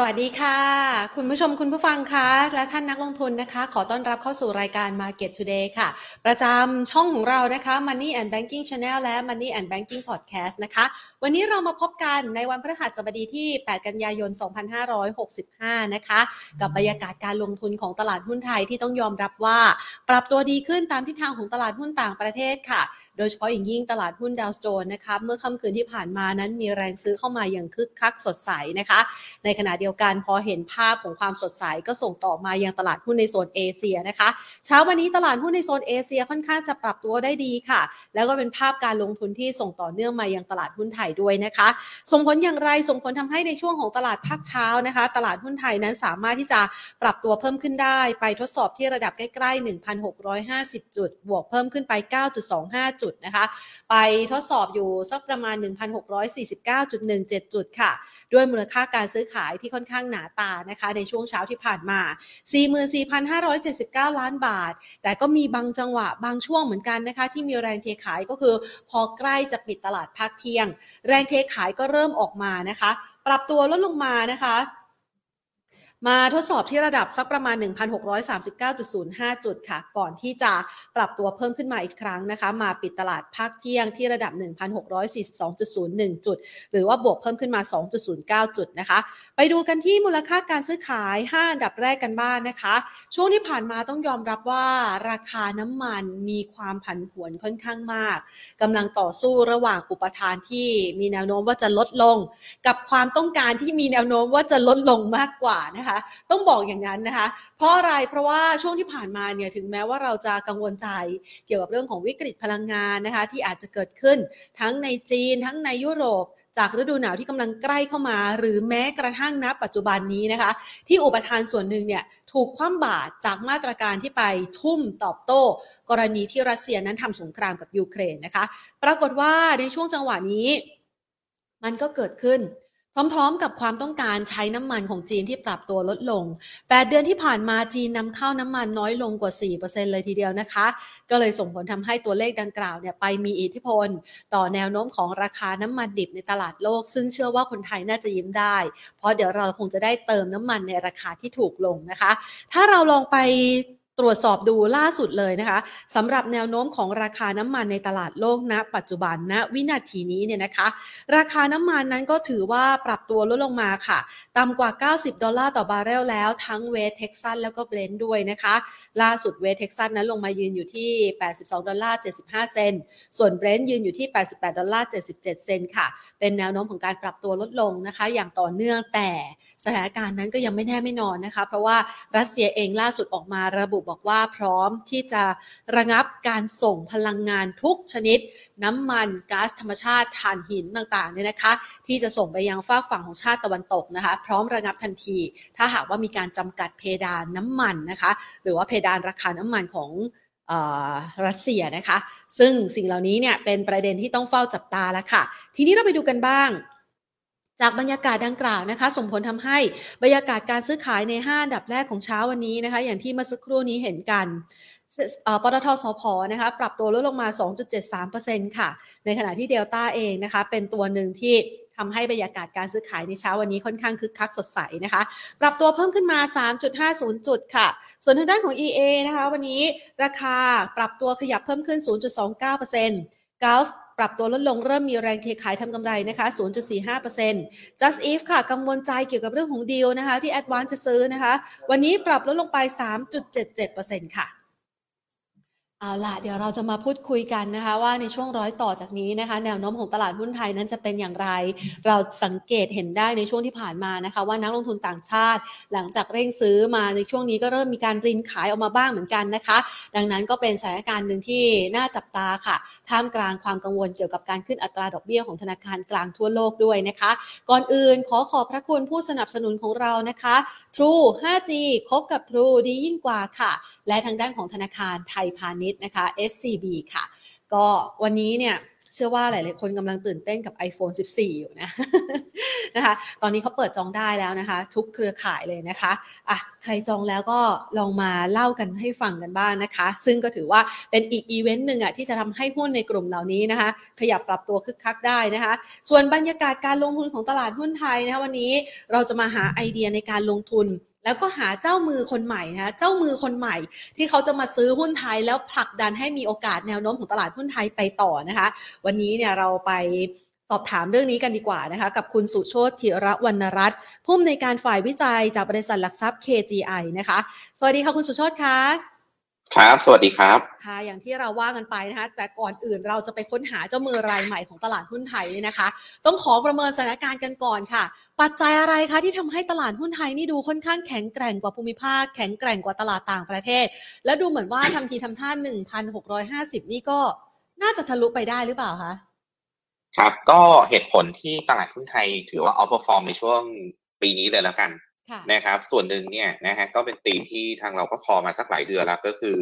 สวัสดีค่ะ คุณผู้ชมคุณผู้ฟังคะและท่านนักลงทุนนะคะ ขอต้อนรับเข้าสู่รายการ Market Today ค่ะ ประจำช่องของเรานะคะ Money and Banking Channel และ Money and Banking Podcast นะคะ วันนี้เรามาพบกันในวันพฤหัสบดีที่ 8 กันยายน 2565 นะคะ กับบรรยากาศการลงทุนของตลาดหุ้นไทยที่ต้องยอมรับว่า ปรับตัวดีขึ้นตามทิศทางของตลาดหุ้นต่างประเทศค่ะ โดยเฉพาะอย่างยิ่งตลาดหุ้นดาวโจนส์นะคะเมื่อค่ำคืนที่ผ่านมานั้นมีแรงซื้อเข้ามาอย่างคึกคักสดใสนะคะ ในขณะเดียวกัน พอเห็นภาพของความสดใสก็ส่งต่อมายังตลาดหุ้นในโซนเอเชียนะคะ เช้าวันนี้ตลาดหุ้นในโซนเอเชียค่อนข้างจะปรับตัวได้ดีค่ะ แล้วก็เป็นภาพการลงทุนที่ส่งต่อเนื่องมายังตลาดหุ้นไทยด้วยนะคะ ส่งผลอย่างไรส่งผลทำให้ในช่วงของตลาดภาคเช้านะคะ ตลาดหุ้นไทยนั้นสามารถที่จะปรับตัวเพิ่มขึ้นได้ ไปทดสอบที่ระดับใกล้ๆ 1,650 จุด บวกเพิ่มขึ้นไป 9.25 จุดนะคะ ไปทดสอบอยู่สักประมาณ 1,649.17 จุดค่ะ ด้วยมูลค่าการซื้อขายที่ค่อนข้างหนาตานะคะ ในช่วงเช้าที่ผ่านมา 44,579 ล้านบาท แต่ก็มีบางจังหวะบางช่วงเหมือนกันนะคะ ที่มีแรงเทขายก็คือ พอใกล้จะปิดตลาดภาคเที่ยง แรงเทขายก็เริ่มออกมานะคะ ปรับตัวลดลงมานะคะ มาทดสอบที่ระดับสักประมาณ 1,639.05 จุดค่ะ ก่อนที่จะปรับตัวเพิ่มขึ้นมาอีกครั้งนะคะ มาปิดตลาดภาคเที่ยงที่ระดับ 1,642.01 จุด หรือว่าบวกเพิ่มขึ้นมา 2.09 จุดนะคะ ไปดูกันที่มูลค่าการซื้อขาย 5 อันดับแรกกันบ้างนนะคะ ช่วงที่ผ่านมาต้องยอมรับว่าราคาน้ำมันมีความผันผวนค่อนข้างมากกำลังต่อสู้ระหว่างอุปทานที่มีแนวโน้มว่าจะลดลง กับความต้องการที่มีแนวโน้มว่าจะลดลงมากกว่านะคะต้องบอกอย่างนั้นนะคะ เพราะอะไรเพราะว่าช่วงที่ผ่านมาเนี่ยถึงแม้ว่าเราจะกังวลใจเกี่ยวกับเรื่องของวิกฤตพลังงานนะคะ ที่อาจจะเกิดขึ้นทั้งในจีน ทั้งในยุโรปจากฤดูหนาวที่กำลังใกล้เข้ามา หรือแม้กระทั่งณปัจจุบันนี้นะคะ ที่อุปทานส่วนหนึ่งเนี่ยถูกคว่ำบาตรจากมาตรการที่ไปทุ่มตอบโต้ กรณีที่รัสเซียนั้นทำสงครามกับยูเครนนะคะ ปรากฏว่าในช่วงจังหวะนี้ มันก็เกิดขึ้น พร้อมๆ กับความต้องการใช้น้ำมันของจีนที่ปรับตัวลดลง 8 เดือนที่ผ่านมาจีนนำเข้าน้ำมันน้อยลงกว่า 4%เลยทีเดียวนะคะ ก็เลยส่งผลทำให้ตัวเลขดังกล่าวเนี่ยไปมีอิทธิพล ต่อแนวโน้มของราคาน้ำมันดิบในตลาดโลก ซึ่งเชื่อว่าคนไทยน่าจะยิ้มได้ เพราะเดี๋ยวเราคงจะได้เติมน้ำมันในราคาที่ถูกลงนะคะ ถ้าเราลองไป ตรวจสอบดูล่าสุดเลยนะคะสำหรับแนวโน้มของราคาน้ำมันในตลาดโลกณปัจจุบันณวินาทีนี้เนี่ยนะคะ ราคาน้ำมันนั้นก็ถือว่าปรับตัวลดลงมาค่ะต่ำกว่า 90 ดอลลาร์ต่อบาร์เรลแล้วทั้งเวสเท็กซัสแล้วก็เบรนด์ด้วยนะคะ ล่าสุดเวสเท็กซัสนั้นลงมายืนอยู่ที่ 82 ดอลลาร์75 เซนต์ส่วนเบรนด์ยืนอยู่ที่ 88 ดอลลาร์77 เซนต์ค่ะ เป็นแนวโน้มของการปรับตัวลดลงนะคะ อย่างต่อเนื่องแต่ สถานการณ์นั้นก็ยังไม่แน่ไม่นอนนะคะ เพราะว่ารัสเซียเองล่าสุดออกมาระบุบอกว่าพร้อมที่จะระงับการส่งพลังงานทุกชนิด น้ำมันก๊าซธรรมชาติถ่านหินต่างๆเนี่ยนะคะ ที่จะส่งไปยังฝากฝั่งของชาติตะวันตกนะคะ พร้อมระงับทันที ถ้าหากว่ามีการจำกัดเพดานน้ำมันนะคะ หรือว่าเพดานราคาน้ำมันของรัสเซียนะคะ ซึ่งสิ่งเหล่านี้เนี่ยเป็นประเด็นที่ต้องเฝ้าจับตาแล้วค่ะ ทีนี้เราไปดูกันบ้าง จากบรรยากาศดังกล่าวนะคะ ส่งผลทำให้บรรยากาศการซื้อขายใน5อันดับแรกของเช้าวันนี้นะคะ อย่างที่เมื่อสักครู่นี้เห็นกันปตทสพนะคะปรับตัวลดลงมา 2.73%ค่ะ ในขณะที่เดลต้าเองนะคะ เป็นตัวหนึ่งที่ทำให้บรรยากาศการซื้อขายในเช้าวันนี้ค่อนข้างคึกคักสดใสนะคะ ปรับตัวเพิ่มขึ้นมา 3.50 จุดค่ะ ส่วนทางด้านของ EA นะคะ วันนี้ราคาปรับตัวขยับเพิ่มขึ้น 0.29% Gulf ปรับตัวลดลงเริ่มมีแรงเทขายทำกำไรนะคะ 0.45% Just If ค่ะ กังวลใจเกี่ยวกับเรื่องของดีลนะคะ ที่ Advance จะซื้อนะคะ วันนี้ปรับลดลงไป 3.77%ค่ะ เอาล่ะเดี๋ยวเราจะมาพูดคุยกันนะคะ ว่าในช่วงร้อยต่อจากนี้นะคะ แนวโน้มของตลาดหุ้นไทยนั้นจะเป็นอย่างไร เราสังเกตเห็นได้ในช่วงที่ผ่านมานะคะ ว่านักลงทุนต่างชาติ หลังจากเร่งซื้อมาในช่วงนี้ก็เริ่มมีการรินขายออกมาบ้างเหมือนกันนะคะ ดังนั้นก็เป็นสถานการณ์หนึ่งที่น่าจับตาค่ะ ท่ามกลางความกังวลเกี่ยวกับการขึ้นอัตราดอกเบี้ยของธนาคารกลางทั่วโลกด้วยนะคะ ก่อนอื่นขอขอบพระคุณผู้สนับสนุนของเรานะคะ True 5G คบกับ True ดียิ่งกว่าค่ะ และทางด้านของธนาคารไทยพาณิชย์นะคะ SCB ค่ะ ก็วันนี้เนี่ยเชื่อว่าหลาย ๆ คนกำลังตื่นเต้นกับ iPhone 14 อยู่นะนะคะ ตอนนี้เขาเปิดจองได้แล้วนะคะ ทุกเครือข่ายเลยนะคะอะใครจองแล้วก็ลองมาเล่ากันให้ฟังกันบ้างนะคะ ซึ่งก็ถือว่าเป็นอีกอีเวนต์หนึ่งอะที่จะทำให้หุ้นในกลุ่มเหล่านี้นะคะ ขยับปรับตัวคึกคักได้นะคะ ส่วนบรรยากาศการลงทุนของตลาดหุ้นไทยนะคะวันนี้เราจะมาหาไอเดียในการลงทุน แล้วก็หาเจ้ามือคนใหม่นะเจ้ามือคนใหม่ ที่เขาจะมาซื้อหุ้นไทยแล้วผลักดันให้มีโอกาสแนวโน้มของตลาดหุ้นไทยไปต่อนะคะ วันนี้เนี่ยเราไปสอบถามเรื่องนี้กันดีกว่านะคะ กับคุณสุโชติธีระวรรณรัตน์ผู้อำนวยการฝ่ายวิจัยจากบริษัทหลักทรัพย์ KGI นะคะ สวัสดีค่ะคุณสุโชติค่ะ ครับ สวัสดีครับ ค่ะ อย่างที่เราว่ากันไปนะคะ แต่ก่อนอื่นเราจะไปค้นหาเจ้ามือรายใหม่ของตลาดหุ้นไทยนี่นะคะ ต้องขอประเมินสถานการณ์กันก่อนค่ะ ปัจจัยอะไรคะที่ทำให้ตลาดหุ้นไทยนี่ดูค่อนข้างแข็งแกร่งกว่าภูมิภาค แข็งแกร่งกว่าตลาดต่างประเทศ และดูเหมือนว่าทำทีทำท่า 1,650 นี่ก็น่าจะทะลุไปได้หรือเปล่าคะ ครับ ก็เหตุผลที่ตลาดหุ้นไทยถือว่าเอาพอฟอร์มในช่วงปีนี้เลยแล้วกัน นะครับ ส่วนหนึ่งเนี่ยนะฮะก็เป็นธีมที่ทางเราก็คอมาสักหลายเดือนแล้วก็คือ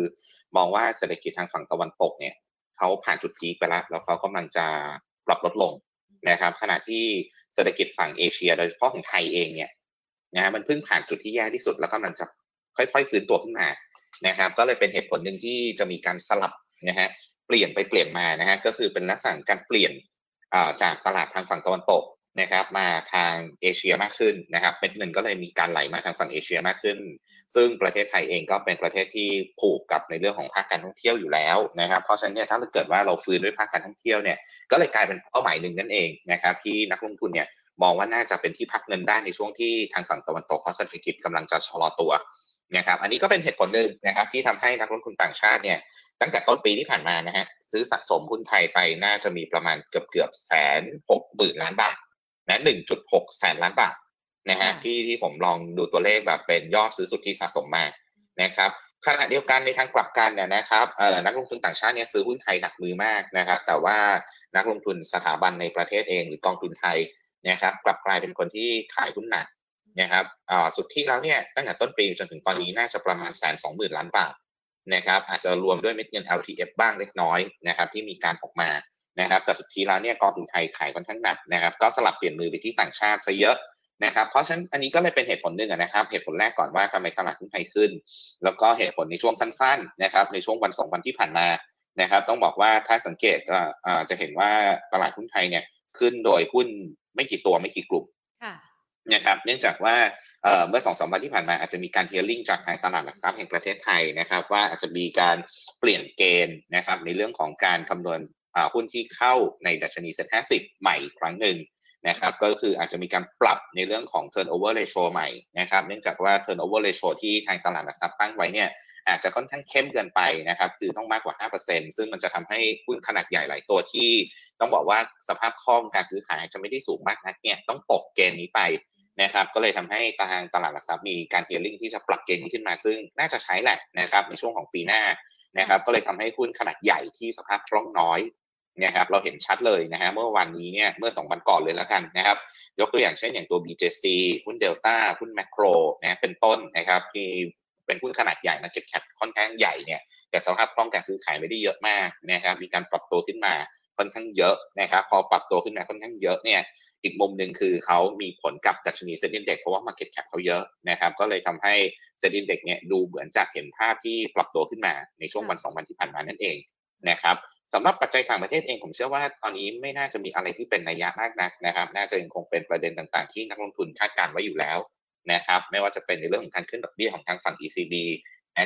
มองว่าเศรษฐกิจทางฝั่งตะวันตกเนี่ยเขาผ่านจุดพีคไปแล้วแล้วเขากำลังจะปรับลดลงนะครับ ขณะที่เศรษฐกิจฝั่งเอเชีย โดยเฉพาะของไทยเองเนี่ยนะฮะมันเพิ่งผ่านจุดที่แย่ที่สุด แล้วกำลังจะค่อยๆฟื้นตัวขึ้นมานะครับ ก็เลยเป็นเหตุผลหนึ่งที่จะมีการสลับนะฮะเปลี่ยนไปเปลี่ยนมานะฮะก็คือเป็นลักษณะการเปลี่ยนจากตลาดทางฝั่งตะวันตก นะครับมาทางเอเชียมากขึ้นนะครับเม็ดเงินก็เลยมีการไหลมาทางฝั่งเอเชียมากขึ้น ซึ่งประเทศไทยเองก็เป็นประเทศที่ผูกกับในเรื่องของภาคการท่องเที่ยวอยู่แล้วนะครับ เพราะฉะนั้นเนี่ยถ้าเกิดว่าเราฟื้นด้วยภาคการท่องเที่ยวเนี่ยก็เลยกลายเป็นเป้าหมายหนึ่งนั่นเองนะครับที่นักลงทุนเนี่ยมองว่าน่าจะเป็นที่พักเงินได้ในช่วงที่ทางฝั่งตะวันตกเพราะเศรษฐกิจกำลังจะชะลอตัวนะครับอันนี้ก็เป็นเหตุผลหนึ่งนะครับที่ทำให้นักลงทุนต่างชาติเนี่ยตั้งแต่ต้นปีที่ผ่านมานะฮะซื้อสะสมหุ้นไทยไปน่าจะมีประมาณเกือบเกือบแสนหกหมื่นล้านบาท นะ1.6แสนล้านบาทนะฮะที่ที่ผมลองดูตัวเลขแบบเป็นยอดซื้อสุทธิสะสมมานะครับขณะเดียวกันในทางกลับกันเนี่ยนะครับเอ่อนักลงทุนต่างชาติเนี่ยซื้อหุ้นไทยหนักมือมากนะครับ แต่ว่านักลงทุนสถาบันในประเทศเองหรือกองทุนไทยนะครับ กลับกลายเป็นคนที่ขายหุ้นหนักนะครับอ่าสุดที่แล้วเนี่ยตั้งแต่ต้นปีจนถึงตอนนี้น่าจะประมาณแสนสองหมื่นล้านบาทนะครับ อาจจะรวมด้วยเม็ดเงิน LTF บ้างเล็กน้อยนะครับ ที่มีการออกมา นะครับแต่สุดทีแล้วเนี่ยกองทุนไทยขายค่อนข้างหนักนะครับก็สลับเปลี่ยนมือไปที่ต่างชาติซะเยอะนะครับเพราะฉะนั้นอันนี้ก็เลยเป็นเหตุผลหนึ่งนะครับ เหตุผลแรกก่อนว่าทำไมตลาดหุ้นไทยขึ้น แล้วก็เหตุผลในช่วงสั้นๆนะครับในช่วงวันสองวันที่ผ่านมานะครับ ต้องบอกว่าถ้าสังเกตจะเห็นว่าตลาดหุ้นไทยเนี่ยขึ้นโดยหุ้นไม่กี่ตัวไม่กี่กลุ่มนะครับเนื่องจากว่าเมื่อสองสามวันที่ผ่านมาอาจจะมีการเฮียริ่งจากทางตลาดหลักทรัพย์แห่งประเทศไทยนะครับ ว่าอาจจะมีการเปลี่ยนเกณฑ์นะครับในเรื่องของการคำนวณ หุ้นที่เข้าในดัชนีเซ็นห้าสิบใหม่ครั้งหนึ่งนะครับก็คืออาจจะมีการปรับในเรื่องของ turnover ratio ใหม่นะครับเนื่องจากว่า turnover ratio ที่ทางตลาดหลักทรัพย์ตั้งไว้เนี่ยอาจจะค่อนข้างเข้มเกินไปนะครับคือต้องมากกว่า 5%ซึ่งมันจะทำให้หุ้นขนาดใหญ่หลายตัวที่ ต้องบอกว่าสภาพคล่องการซื้อขายจะไม่ได้สูงมากนักเนี่ยต้องตกเกณฑ์นี้ไปนะครับก็เลยทำให้ทางตลาดหลักทรัพย์มีการเฮียริ่งที่จะปรับเกณฑ์นี้ขึ้นมา ซึ่งน่าจะใช้แหละนะครับในช่วงของปีหน้านะครับก็เลยทำให้หุ้นขนาดใหญ่ที่สภาพคล่องน้อย นะครับเราเห็นชัดเลยนะฮะเมื่อวันนี้เนี่ยเมื่อสองวันก่อนเลยแล้วกันนะครับยกตัวอย่างเช่นอย่างตัว BJC หุ้นเดลต้าหุ้นแมคโครนะเป็นต้นนะครับที่เป็นหุ้นขนาดใหญ่มาเก็ตแคปค่อนข้างใหญ่เนี่ยแต่สภาพคล่องการซื้อขายไม่ได้เยอะมากนะครับมีการปรับตัวขึ้นมาค่อนข้างเยอะนะครับพอปรับตัวขึ้นมาค่อนข้างเยอะเนี่ยอีกมุมหนึ่งคือเขามีผลกับดัชนีเซ็นดินเด็กเพราะว่า Market Cap เขาเยอะนะครับก็เลยทำให้เซ็นดินเด็กเนี่ยดูเหมือนจะเห็นภาพที่ปรับตัวขึ้นมาในช่วงวันสองวันที่ผ่านมานั่นเองนะครับ สำหรับปัจจัยต่างประเทศเองผมเชื่อว่าตอนนี้ไม่น่าจะมีอะไรที่เป็นนัยยะมากนักนะครับ น่าจะยังคงเป็นประเด็นต่างๆ ที่นักลงทุนคาดการไว้อยู่แล้วนะครับ ไม่ว่าจะเป็นในเรื่องของการขึ้นดอกเบี้ยของทางฝั่ง ECB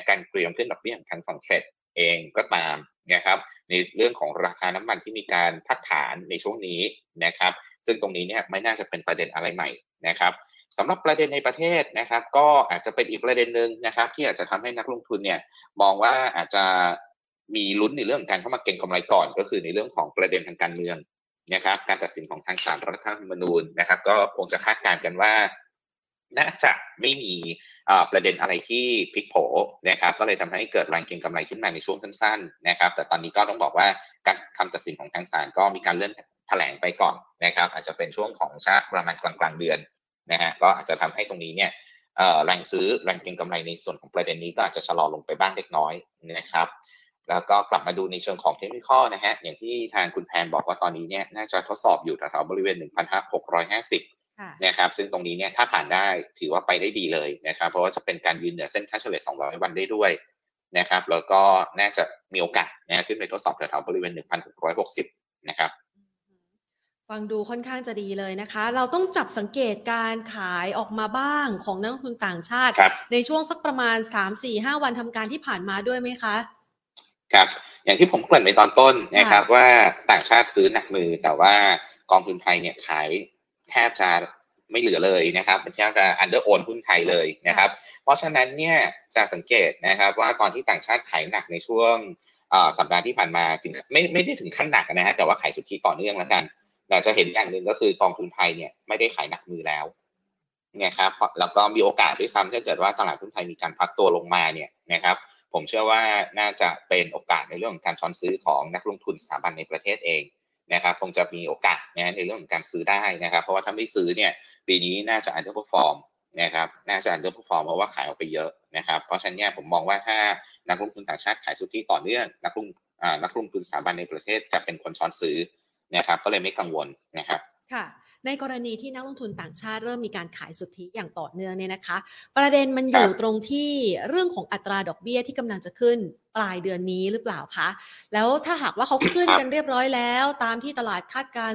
การเตรียมขึ้นดอกเบี้ยของทางฝั่งเฟดเองก็ตามนะครับ ในเรื่องของราคาน้ำมันที่มีการพักฐานในช่วงนี้นะครับ ซึ่งตรงนี้เนี่ยไม่น่าจะเป็นประเด็นอะไรใหม่นะครับสำหรับประเด็นในประเทศนะครับ ก็อาจจะเป็นอีกประเด็นหนึ่งนะครับ ที่อาจจะทำให้นักลงทุนเนี่ยมองว่าอาจจะ มีลุ้นในเรื่องการเข้ามาเก็งกำไรก่อน ก็คือในเรื่องของประเด็นทางการเมืองนะครับการตัดสินของทางศาลรัฐธรรมนูญนะครับ ก็คงจะคาดการณ์กันว่าน่าจะไม่มีประเด็นอะไรที่พลิกโผนะครับ ก็เลยทำให้เกิดแรงเก็งกำไรขึ้นมาในช่วงสั้นๆนะครับ แต่ตอนนี้ก็ต้องบอกว่าการคำตัดสินของทางศาลก็มีการเลื่อนแถลงไปก่อนนะครับ อาจจะเป็นช่วงของชาประมาณกลางๆเดือนนะฮะก็อาจจะทำให้ตรงนี้เนี่ยแรงซื้อแรงเก็งกำไรในส่วนของประเด็นนี้ก็อาจจะชะลอลงไปบ้างเล็กน้อยนะครับ แล้วก็กลับมาดูในเชิงของเทคนิคนะฮะอย่างที่ทางคุณแพนบอกว่าตอนนี้เนี่ยน่าจะทดสอบอยู่แถวๆบริเวณ 1,650นะครับซึ่งตรงนี้เนี่ยถ้าผ่านได้ถือว่าไปได้ดีเลยนะครับ เพราะว่าจะเป็นการยืนเหนือเส้นค่าเฉลี่ย 200 วันได้ด้วยนะครับแล้วก็น่าจะมีโอกาสนะขึ้นไปทดสอบแถวๆบริเวณ 1,660 นะครับฟังดูค่อนข้างจะดีเลยนะคะ เราต้องจับสังเกตการขายออกมาบ้างของนักลงทุนต่างชาติ ในช่วงสักประมาณ 3-4-5 วันทำการที่ผ่านมาด้วยไหมคะ ครับอย่างที่ผมเกริ่นไปตอนต้นนะครับ ว่าต่างชาติซื้อหนักมือ แต่ว่ากองทุนไทยเนี่ยขายแทบจะไม่เหลือเลยนะครับเป็นแทบจะอันเดอร์โอนหุ้นไทยเลยนะครับ เพราะฉะนั้นเนี่ยจะสังเกตนะครับว่าตอนที่ต่างชาติขายหนักในช่วงสัปดาห์ที่ผ่านมาถึงไม่ไม่ได้ถึงขั้นหนักนะฮะแต่ว่าขายสุทธิต่อเนื่องแล้วกันแต่จะเห็นอย่างหนึ่งก็คือกองทุนไทยเนี่ยไม่ได้ขายหนักมือแล้วนะครับแล้วก็มีโอกาสด้วยซ้ำถ้าเกิดว่าตลาดหุ้นไทยมีการพักตัวลงมาเนี่ยนะครับ ผมเชื่อว่าน่าจะเป็นโอกาสในเรื่องของการช้อนซื้อของนักลงทุนสถาบันในประเทศเองนะครับคงจะมีโอกาสนะในเรื่องของการซื้อได้นะครับ เพราะว่าถ้าไม่ซื้อเนี่ยปีนี้น่าจะ underperform นะครับน่าจะ underperform เพราะว่าขายออกไปเยอะนะครับเพราะฉะนั้นเนี่ยผมมองว่าถ้านักลงทุนต่างชาติขายสุทธิต่อเนื่องนักลงนักลงทุนสถาบันในประเทศจะเป็นคนช้อนซื้อนะครับ ก็เลยไม่กังวลนะครับ ค่ะ ในกรณีที่นักลงทุนต่างชาติเริ่มมีการขายสุทธิอย่างต่อเนื่องเนี่ยนะคะ ประเด็นมันอยู่ตรงที่เรื่องของอัตราดอกเบี้ยที่กำลังจะขึ้นปลายเดือนนี้หรือเปล่าคะ แล้วถ้าหากว่าเขาขึ้นกันเรียบร้อยแล้ว ตามที่ตลาดคาดการ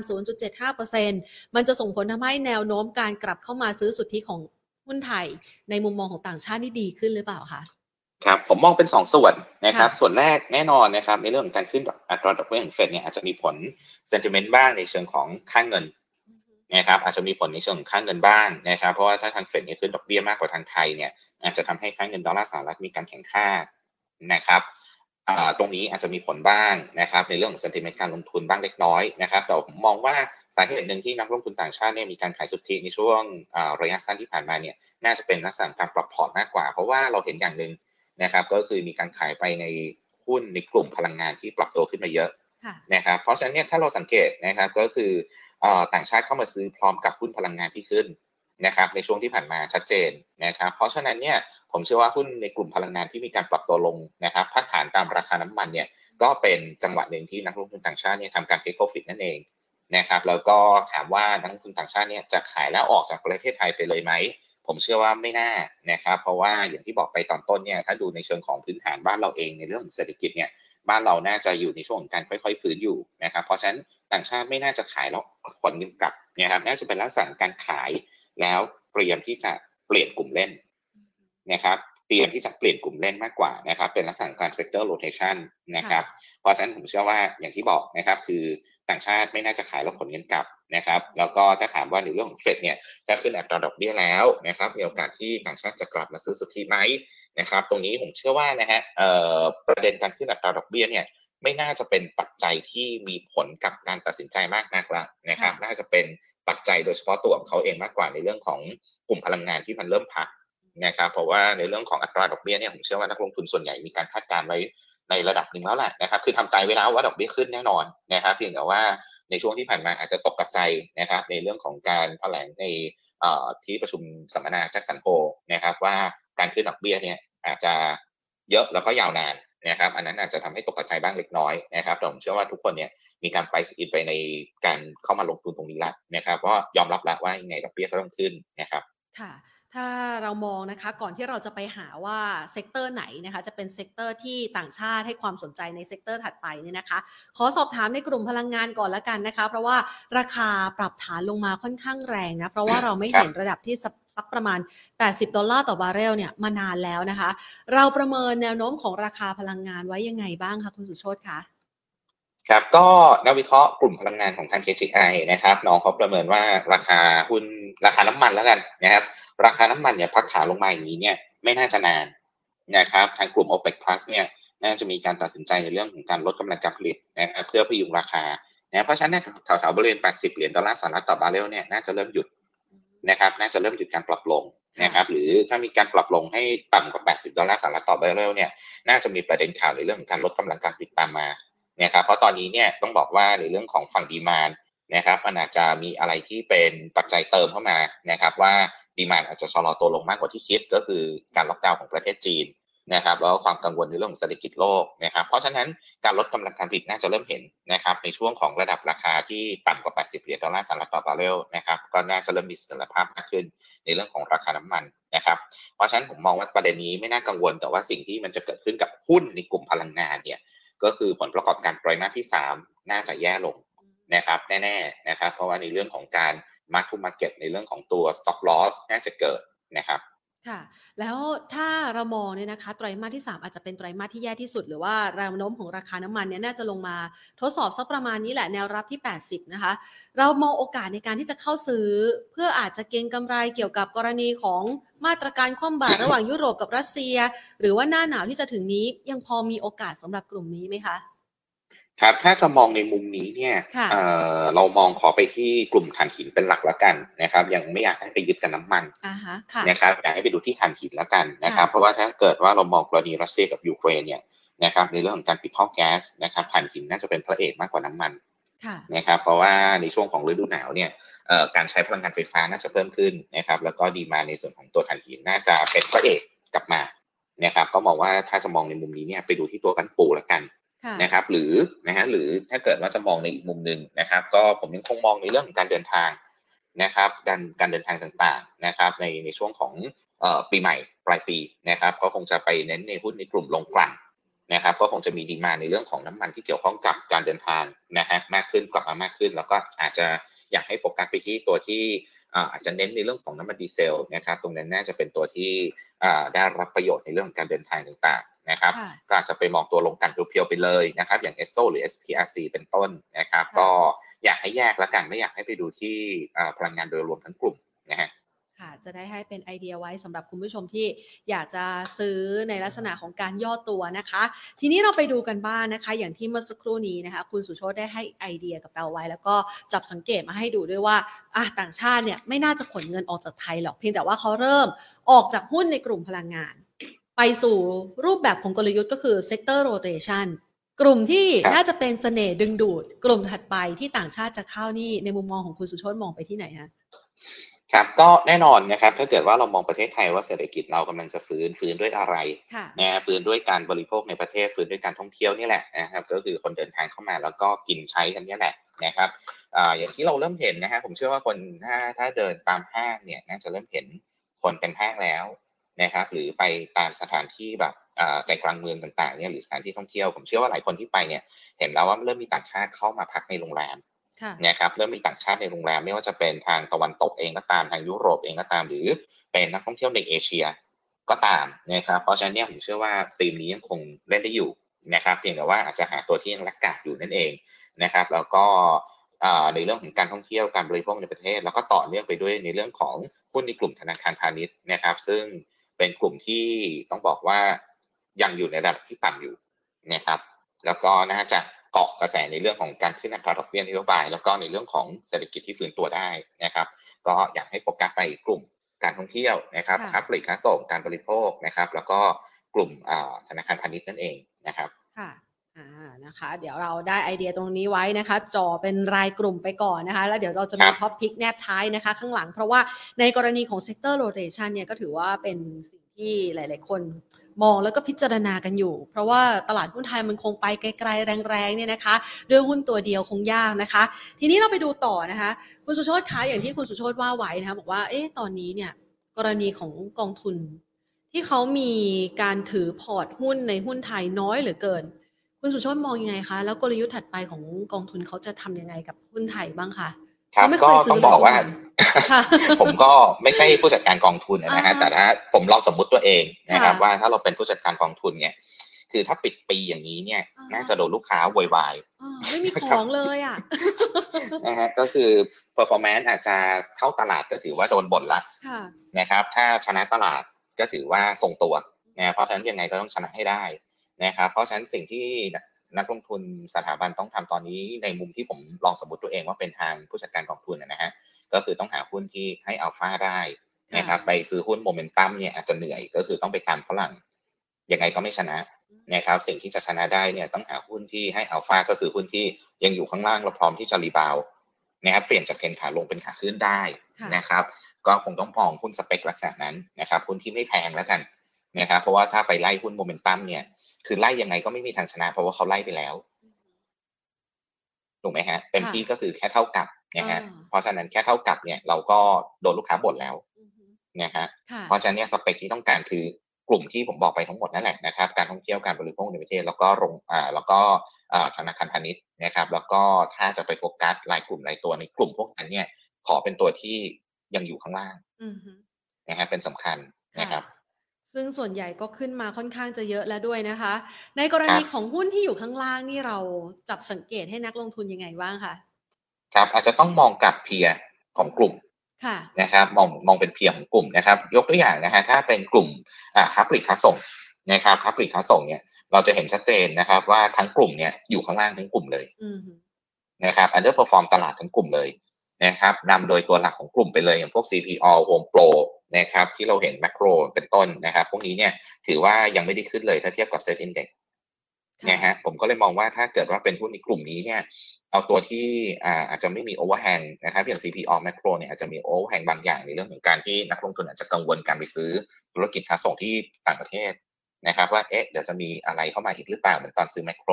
0.75%มันจะส่งผลทำให้แนวโน้มการกลับเข้ามาซื้อสุทธิของหุ้นไทย ในมุมมองของต่างชาตินี่ดีขึ้นหรือเปล่าคะครับผมมองเป็น 2 ส่วนนะครับส่วนแรกแน่นอนนะครับในเรื่องของการขึ้นอัตราดอกเบี้ยของเฟดเนี่ยอาจจะมีผลเซนติเมนต์บ้างในเชิงของค่างเงิน นะครับอาจจะมีผลในเชิงของค่างเงินบ้างนะครับเพราะว่าถ้าทางเฟดเนี่ยขึ้นดอกเบี้ยมากกว่าทางไทยเนี่ยอาจจะทำให้ค่าเงินดอลลาร์สหรัฐมีการแข็งค่านะครับตรงนี้อาจจะมีผลบ้างนะครับในเรื่องของ sentiment การลงทุนบ้างเล็กน้อยนะครับแต่ผมมองว่าสาเหตุหนึ่งที่นักลงทุนต่างชาติเนี่ยมีการขายสุทธิในช่วงระยะสั้นที่ผ่านมาเนี่ยน่าจะเป็นลักษณะการปรับพอร์ตมากกว่า เพราะว่าเราเห็นอย่างหนึ่งนะครับก็คือมีการขายไปในหุ้นในกลุ่มพลังงานที่ปรับตัวขึ้นมาเยอะนะครับเพราะฉะนั้นเนี่ยถ้าเราสังเกตนะครับก็คือ ต่างชาติเข้ามาซื้อพร้อมกับหุ้นพลังงานที่ขึ้นนะครับในช่วงที่ผ่านมาชัดเจนนะครับเพราะฉะนั้นเนี่ยผมเชื่อว่าหุ้นในกลุ่มพลังงานที่มีการปรับตัวลงนะครับพักฐานตามราคาน้ำมันเนี่ยก็เป็นจังหวะหนึ่งที่นักลงทุนต่างชาติเนี่ยทำการเทคโปรฟิตนั่นเองนะครับแล้วก็ถามว่านักลงทุนต่างชาติเนี่ยจะขายแล้วออกจากประเทศไทยไปเลยไหมผมเชื่อว่าไม่น่านะครับเพราะว่าอย่างที่บอกไปตอนต้นเนี่ยถ้าดูในเชิงของพื้นฐานบ้านเราเองในเรื่องของเศรษฐกิจเนี่ย บ้านเราน่าจะอยู่ในช่วงของการค่อยๆฟื้นอยู่นะครับ เพราะฉะนั้นต่างชาติไม่น่าจะขายแล้วขนเงินกลับนะครับน่าจะเป็นลักษณะการขายแล้วเตรียมที่จะเปลี่ยนกลุ่มเล่นนะครับเตรียมที่จะเปลี่ยนกลุ่มเล่นมากกว่านะครับ เป็นลักษณะการ sector rotation นะครับ เพราะฉะนั้นผมเชื่อว่าอย่างที่บอกนะครับ คือ ต่างชาติไม่น่าจะขายแล้วผลเงินกลับนะครับ แล้วก็ถ้าถามว่าในเรื่องของเฟดเนี่ยถ้าขึ้นอัตราดอกเบี้ยแล้วนะครับมีโอกาสที่ต่างชาติจะกลับมาซื้อสุทธิไหมนะครับ ตรงนี้ผมเชื่อว่านะฮะประเด็นการขึ้นอัตราดอกเบี้ยเนี่ยไม่น่าจะเป็นปัจจัยที่มีผลกับการตัดสินใจมากนักละนะครับ น่าจะเป็นปัจจัยโดยเฉพาะตัวของเขาเองมากกว่าในเรื่องของกลุ่มพลังงานที่มันเริ่มพัก นะครับเพราะว่าในเรื่องของอัตราดอกเบี้ยเนี่ยผมเชื่อว่านักลงทุนส่วนใหญ่มีการคาดการไว้ในระดับหนึ่งแล้วแหละนะครับคือทำใจไว้แล้วว่าดอกเบี้ยขึ้นแน่นอนนะครับเพียงแต่ว่าในช่วงที่ผ่านมาอาจจะตกกระใจนะครับ ในเรื่องของการแถลงในที่ประชุมสัมมนาแจ็คสันโฮนะครับว่าการขึ้นดอกเบี้ยเนี่ยอาจจะเยอะแล้วก็ยาวนานนะครับอันนั้นอาจจะทำให้ตกกระจายบ้างเล็กน้อยนะครับแต่ผมเชื่อว่าทุกคนเนี่ยมีการไปอินไปในการเข้ามาลงทุนตรงนี้ละนะครับเพราะยอมรับแล้วว่ายังไงดอกเบี้ยก็ต้องขึ้นนะครับค่ะ ถ้าเรามองนะคะก่อนที่เราจะไปหาว่า sector ไหนนะคะจะเป็น sector ที่ต่างชาติให้ความสนใจใน sector ถัดไปเนี่ยนะคะ ขอสอบถามในกลุ่มพลังงานก่อนละกันนะคะ เพราะว่าราคาปรับฐานลงมาค่อนข้างแรงนะเพราะว่าเราไม่เห็นระดับที่สักประมาณ 80 ดอลลาร์ต่อบาร์เรลเนี่ยมานานแล้วนะคะ เราประเมินแนวโน้มของราคาพลังงานไว้ยังไงบ้างคะคุณสุโชตคะ ครับก็นักวิเคราะห์กลุ่มพลังงานของทาง KGI นะครับน้องเขาประเมินว่าราคาหุ้นราคาน้ำมันแล้วกันนะครับ ราคาน้ำมันเนี่ยพักฐานลงมาอย่างนี้เนี่ยไม่น่าจะนานนะครับทางกลุ่ม OPEC Plus เนี่ยน่าจะมีการตัดสินใจในเรื่องของการลดกำลังการผลิตนะครับเพื่อพยุงราคานะเพราะฉะนั้นแถวๆบริเวณ 80 เหรียญดอลลาร์สหรัฐต่อบาร์เรลเนี่ยน่าจะเริ่มหยุดนะครับน่าจะเริ่มหยุดการปรับลงนะครับหรือถ้ามีการปรับลงให้ต่ำกว่า 80 ดอลลาร์สหรัฐต่อบาร์เรลเนี่ยน่าจะมีประเด็นข่าวในเรื่องของการลดกำลังการผลิตตามมา นะครับเพราะตอนนี้เนี่ยต้องบอกว่าในเรื่องของฝั่ง demand นะครับมันอาจจะมีอะไรที่เป็นปัจจัยเติมเข้ามานะครับว่า demand อาจจะชะลอตัวลงมากกว่าที่คิด ก็คือการล็อกดาวน์ของประเทศจีนนะครับแล้วความกังวลในเรื่องของเศรษฐกิจโลกนะครับเพราะฉะนั้นการลดกำลังการผลิตน่าจะเริ่มเห็นนะครับในช่วงของระดับราคาที่ต่ำกว่า 80 เหรียญดอลลาร์สหรัฐต่อบาร์เรลนะครับก็น่าจะเริ่มมีเสถียรภาพมากขึ้นในเรื่องของราคาน้ำมันนะครับเพราะฉะนั้นผมมองว่าประเด็นนี้ไม่น่ากังวลแต่ว่าสิ่งที่มันจะเกิดขึ้นกับหุ้นในกลุ่มพลังงานเนี่ย ก็คือผลประกอบการไตรมาสที่ 3 น่าจะแย่ลงนะครับแน่ๆนะครับเพราะว่าในเรื่องของการ mark to market ในเรื่องของตัว stock loss น่าจะเกิดนะครับ ค่ะ แล้วถ้าเรามองเนี่ยนะคะ ไตรมาสที่ 3 อาจจะเป็นไตรมาสที่แย่ที่สุด หรือว่าแรงโน้มของราคาน้ำมันเนี่ยน่าจะลงมาทดสอบสักประมาณนี้แหละแนวรับที่ 80 นะคะ เรามองโอกาสในการที่จะเข้าซื้อ เพื่ออาจจะเก็งกำไรเกี่ยวกับกรณีของมาตรการคว่ำบาตรระหว่างยุโรปกับรัสเซีย หรือว่าหน้าหนาวที่จะถึงนี้ยังพอมีโอกาสสำหรับกลุ่มนี้ไหมคะ ครับถ้าจะมองในมุมนี้เนี่ยเเรามองขอไปที่กลุ่มถ่านหินเป็นหลักแล้วกันนะครับ ยังไม่อยากให้ไปยึดกับน้ำมันนะครับอยากให้ไปดูที่ถ่านหินแล้วกันนะครับ เพราะว่าถ้าเกิดว่าเรามองกรณีรัสเซียกับยูเครนเนี่ยนะครับในเรื่องของการปิดท่อแก๊สนะครับถ่านหินน่าจะเป็นพระเอกมากกว่าน้ำมันนะครับ เพราะว่าในช่วงของฤดูหนาวเนี่ยการใช้พลังงานไฟฟ้าน่าจะเพิ่มขึ้นนะครับ แล้วก็ดีมาในส่วนของตัวถ่านหินน่าจะเป็นพระเอกกลับมานะครับ ก็มองว่าถ้าจะมองในมุมนี้เนี่ยไปดูที่ตัวกันปูแล้วกัน นะครับ หรือนะฮะหรือถ้าเกิดว่าจะมองในอีกมุมหนึ่งนะครับ ก็ผมยังคงมองในเรื่องของการเดินทางนะครับการการเดินทางต่างๆนะครับ ในในช่วงของปีใหม่ปลายปีนะครับ ก็คงจะไปเน้นในหุ้นในกลุ่มลงกลั่นนะครับ ก็คงจะมีดีมาในเรื่องของน้ำมันที่เกี่ยวข้องกับการเดินทางนะฮะมากขึ้นกลับมามากขึ้น แล้วก็อาจจะอยากให้โฟกัสไปที่ตัวที่อาจจะเน้นในเรื่องของน้ำมันดีเซลนะครับ ตรงนั้นน่าจะเป็นตัวที่ได้รับประโยชน์ในเรื่องของการเดินทางต่าง นะครับก็อาจจะไปมองตัวลงกันเพียวๆไปเลยนะครับ อย่าง e s o หรือ SPRC เป็นต้นนะครับ ก็อยากให้แยกแล้วกันไม่อยากให้ไปดูที่พลังงานโดยรวมทั้งกลุ่มนะฮะค่ะจะได้ให้เป็นไอเดียไว้สำหรับคุณผู้ชมที่อยากจะซื้อในลักษณะของการย่อตัวนะคะ ทีนี้เราไปดูกันบ้างนนะคะ อย่างที่เมื่อสักครู่นี้นะคะ คุณสุโชตได้ให้ไอเดียกับเราไว้ แล้วก็จับสังเกตมาให้ดูด้วยว่าอะต่างชาติเนี่ยไม่น่าจะขนเงินออกจากไทยหรอกเพียงแต่ว่าเขาเริ่มออกจากหุ้นในกลุ่มพลังงาน ไปสู่รูปแบบของกลยุทธ์ก็คือ sector rotation กลุ่มที่น่าจะเป็นเสน่ห์ดึงดูด กลุ่มถัดไปที่ต่างชาติจะเข้านี่ในมุมมองของคุณสุโชตมองไปที่ไหนฮะครับก็แน่นอนนะครับถ้าเกิดว่าเรามองประเทศไทยว่าเศรษฐกิจเรากำลังจะฟื้นฟื้นด้วยอะไรนะฟื้นด้วยการบริโภคในประเทศฟื้นด้วยการท่องเที่ยวนี่แหละนะครับก็คือคนเดินทางเข้ามาแล้วก็กินใช้กันนี่แหละนะครับอ่าอย่างที่เราเริ่มเห็นนะฮะผมเชื่อว่าคนถ้าถ้าเดินตามห้างเนี่ยน่าจะเริ่มเห็นคนเป็นห้างแล้ว นะครับ หรือไปตามสถานที่แบบใจกลางเมืองต่างๆเนี่ยหรือสถานที่ท่องเที่ยวผมเชื่อว่าหลายคนที่ไปเนี่ยเห็นแล้วว่าเริ่มมีต่างชาติเข้ามาพักในโรงแรมนะครับเริ่มมีต่างชาติในโรงแรมไม่ว่าจะเป็นทางตะวันตกเองก็ตามทางยุโรปเองก็ตาม หรือเป็นนักท่องเที่ยวในเอเชียก็ตามนะครับ เพราะฉะนั้นเนี่ยผมเชื่อว่าธีมนี้ยังคงเล่นได้อยู่นะครับเพียงแต่ว่าอาจจะหาตัวที่ยังรักกาดอยู่นั่นเองนะครับ แล้วก็ในเรื่องของการท่องเที่ยวการบริโภคในประเทศ แล้วก็ต่อเนื่องไปด้วยในเรื่องของหุ้นในกลุ่มธนาคารพาณิชย์นะครับ ซึ่ง เป็นกลุ่มที่ต้องบอกว่ายังอยู่ในระดับที่ต่ำอยู่นะครับ แล้วก็น่าจะเกาะกระแสในเรื่องของการขึ้นอัตราดอกเบี้ยนโยบาย แล้วก็ในเรื่องของเศรษฐกิจที่ฟื้นตัวได้นะครับ ก็อยากให้โฟกัสไปกลุ่มการท่องเที่ยวนะครับค้าปลีกค้าส่งการบริโภคนะครับ แล้วก็กลุ่มธนาคารพาณิชย์นั่นเองนะครับค่ะ อ่านะคะ เดี๋ยวเราได้ไอเดียตรงนี้ไว้นะคะจอเป็นรายกลุ่มไปก่อนนะคะ แล้วเดี๋ยวเราจะมีท็อปพิกแนบท้ายนะคะ ข้างหลังเพราะว่าในกรณีของ sector rotation เนี่ยก็ถือว่าเป็นสิ่งที่หลาย ๆ คนมองแล้วก็พิจารณากันอยู่ เพราะว่าตลาดหุ้นไทยมันคงไปไกลๆแรงๆเนี่ยนะคะด้วยหุ้นตัวเดียวคงยากนะคะ ทีนี้เราไปดูต่อนะคะ คุณสุโชตคะอย่างที่คุณสุโชตว่าไว้นะคะบอกว่าเอ๊ะตอนนี้เนี่ยกรณีของกองทุน ที่เขามีการถือพอร์ตหุ้นในหุ้นไทยน้อยเหลือเกิน คุณสุโชตมองยังไงคะ แล้วกลยุทธ์ถัดไปของกองทุนเขาจะทำยังไงกับหุ้นไทยบ้างคะครับก็ต้องบอกว่า ผมก็ไม่ใช่ผู้จัดการกองทุนนะฮะแต่ถ้าผมลองสมมุติตัวเองนะครับว่าถ้าเราเป็นผู้จัดการกองทุนเนี่ยคือถ้าปิดปีอย่างนี้เนี่ย น่าจะโดนลูกค้าวยวายไม่มีของเลยอะนะฮะก็คือ performance อาจจะเข้าตลาดก็ถือว่าโดนบ่นละนะครับ ถ้าชนะตลาดก็ถือว่าทรงตัวนะเพราะฉะนั้นยังไงก็ต้องชนะให้ได้ นะครับเพราะฉะนั้นสิ่งที่นักลงทุนสถาบันต้องทำตอนนี้ในมุมที่ผมลองสมมติตัวเองว่าเป็นทางผู้จัดการกองทุนนะฮะก็คือต้องหาหุ้นที่ให้อัลฟาได้นะครับไปซื้อหุ้นโมเมนตัมเนี่ยอาจจะเหนื่อยก็คือต้องไปตามฝรั่งยังไงก็ไม่ชนะนะครับสิ่งที่จะชนะได้เนี่ยต้องหาหุ้นที่ให้อัลฟาก็คือหุ้นที่ยังอยู่ข้างล่างเราพร้อมที่จะรีบาวนะครับเปลี่ยนจากเพนขาลงเป็นขาขึ้นได้นะครับ ก็คงต้องมองหุ้นสเปคลักษณะนั้นนะครับหุ้นที่ไม่แพงแล้วกัน นะครับเพราะว่าถ้าไปไล่หุ้นโมเมนตัมเนี่ย คือไล่ยังไงก็ไม่มีทางชนะ เพราะว่าเขาไล่ไปแล้วถูกไหมฮะเต็มที่ก็คือแค่เท่ากับนะฮะเพราะฉะนั้นแค่เท่ากับเนี่ย เราก็โดนลูกค้าบ่นแล้วนะฮะเพราะฉะนั้นเนี่ยสเปคที่ต้องการคือกลุ่มที่ผมบอกไปทั้งหมดนั่นแหละนะครับ การท่องเที่ยวการบริโภคในประเทศ แล้วก็โรงอ่าแล้วก็ธนาคารพาณิชย์นะครับ แล้วก็ถ้าจะไปโฟกัสรายกลุ่มรายตัวในกลุ่มพวกนั้นเนี่ย ขอเป็นตัวที่ยังอยู่ข้างล่างนะฮะเป็นสำคัญนะครับ ซึ่งส่วนใหญ่ก็ขึ้นมาค่อนข้างจะเยอะแล้วด้วยนะคะ ในกรณีของหุ้นที่อยู่ข้างล่างนี่เราจับสังเกตให้นักลงทุนยังไงบ้างคะครับอาจจะต้องมองกับเพียของกลุ่มนะครับมองมองเป็นเพียงของกลุ่มนะครับ ยกตัวอย่างนะฮะถ้าเป็นกลุ่มอ่าค้าปลีกค้าส่งนะครับค้าปลีกค้าส่งเนี่ยเราจะเห็นชัดเจนนะครับ ว่าทั้งกลุ่มเนี่ยอยู่ข้างล่างทั้งกลุ่มเลยนะครับ underperform ตลาดทั้งกลุ่มเลยนะครับนำโดยตัวหลักของกลุ่มไปเลยอย่างพวก CPALL HomePro นะครับที่เราเห็นแม็คโครเป็นต้นนะครับพวกนี้เนี่ยถือว่ายังไม่ได้ขึ้นเลยถ้าเทียบกับ SET Index นะฮะผมก็เลยมองว่าถ้าเกิดว่าเป็นหุ้นในกลุ่มนี้เนี่ยเอาตัวที่อาจจะไม่มี overhang นะครับอย่าง CPALL Makro เนี่ยอาจจะมี overhang บางอย่างในเรื่องของการที่นักลงทุนอาจจะกังวลการไปซื้อธุรกิจค้าส่งที่ต่างประเทศนะครับว่าเอ๊ะเดี๋ยวจะมีอะไรเข้ามาอีกหรือเปล่าเหมือนตอนซื้อแมคโคร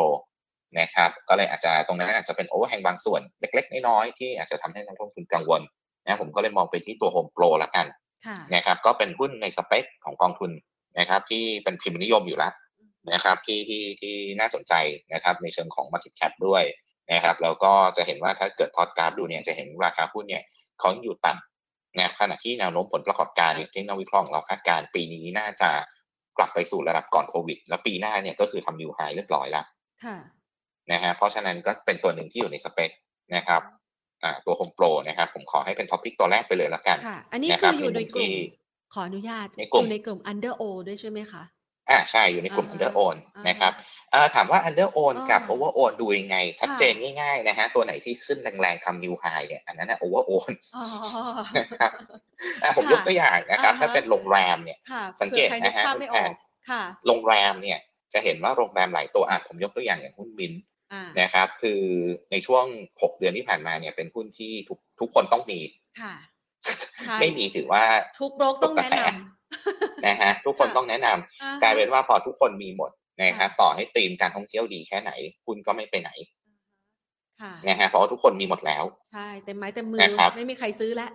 นะครับก็เลยอาจจะตรงนั้นอาจจะเป็น overhang บางส่วนเล็กๆ น้อยๆที่อาจจะทำให้นักลงทุนกังวลนะผมก็เลยมองไปที่ตัวโฮมโปรละกัน นะครับก็เป็นหุ้นในสเปคของกองทุนนะครับที่เป็นพิมพ์นิยมอยู่แล้วนะครับที่ที่ที่น่าสนใจนะครับในเชิงของ Market Cap ด้วยนะครับแล้วก็จะเห็นว่าถ้าเกิดพอดกราฟดูเนี่ยจะเห็นราคาหุ้นเนี่ยเขาอยู่ต่ำนะขณะที่แนวโน้มผลประกอบการที่นักวิเคราะห์เราคาดการณ์ปีนี้น่าจะกลับไปสู่ระดับก่อนโควิด แล้วปีหน้าเนี่ยก็คือทำ new high เรียบร้อยแล้วนะฮะเพราะฉะนั้นก็เป็นตัวหนึ่งที่อยู่ในสเปคนะครับอ่า ตัวโฮมโปรนะครับ ผมขอให้เป็น top pick ตัวแรกไปเลยแล้วกันค่ะ อันนี้คืออยู่ในกลุ่มขออนุญาตอยู่ในกลุ่ม under own ด้วยใช่ไหมคะอ่าใช่อยู่ในกลุ่ม under own นะครับอ่าถามว่า under own กับ over own ดูยังไง ชัดเจนง่ายๆนะฮะตัวไหนที่ขึ้นแรงๆทำ new high เนี่ยอันนั้นนะ over own นะครับอ่าผมยกตัวอย่างนะครับ ถ้าเป็นโรงแรมเนี่ย สังเกตนะฮะคุณแอนโรงแรมเนี่ย จะเห็นว่าโรงแรมหลายตัวอะผมยกตัวอย่างอย่างหุ้นมิน นะครับ คือในช่วงหกเดือนที่ผ่านมาเนี่ยเป็นหุ้นที่ทุกทุกคนต้องมีไม่มีถือว่าทุกโรคต้องแนะนำนะฮะทุกคนต้องแนะนำกลายเป็นว่าพอทุกคนมีหมดนะครับต่อให้ตีมการท่องเที่ยวดีแค่ไหน คุณก็ไม่ไปไหนนะฮะเพราะว่าทุกคนมีหมดแล้วใช่เต็มไม้เต็มมือไม่มีใครซื้อแล้ว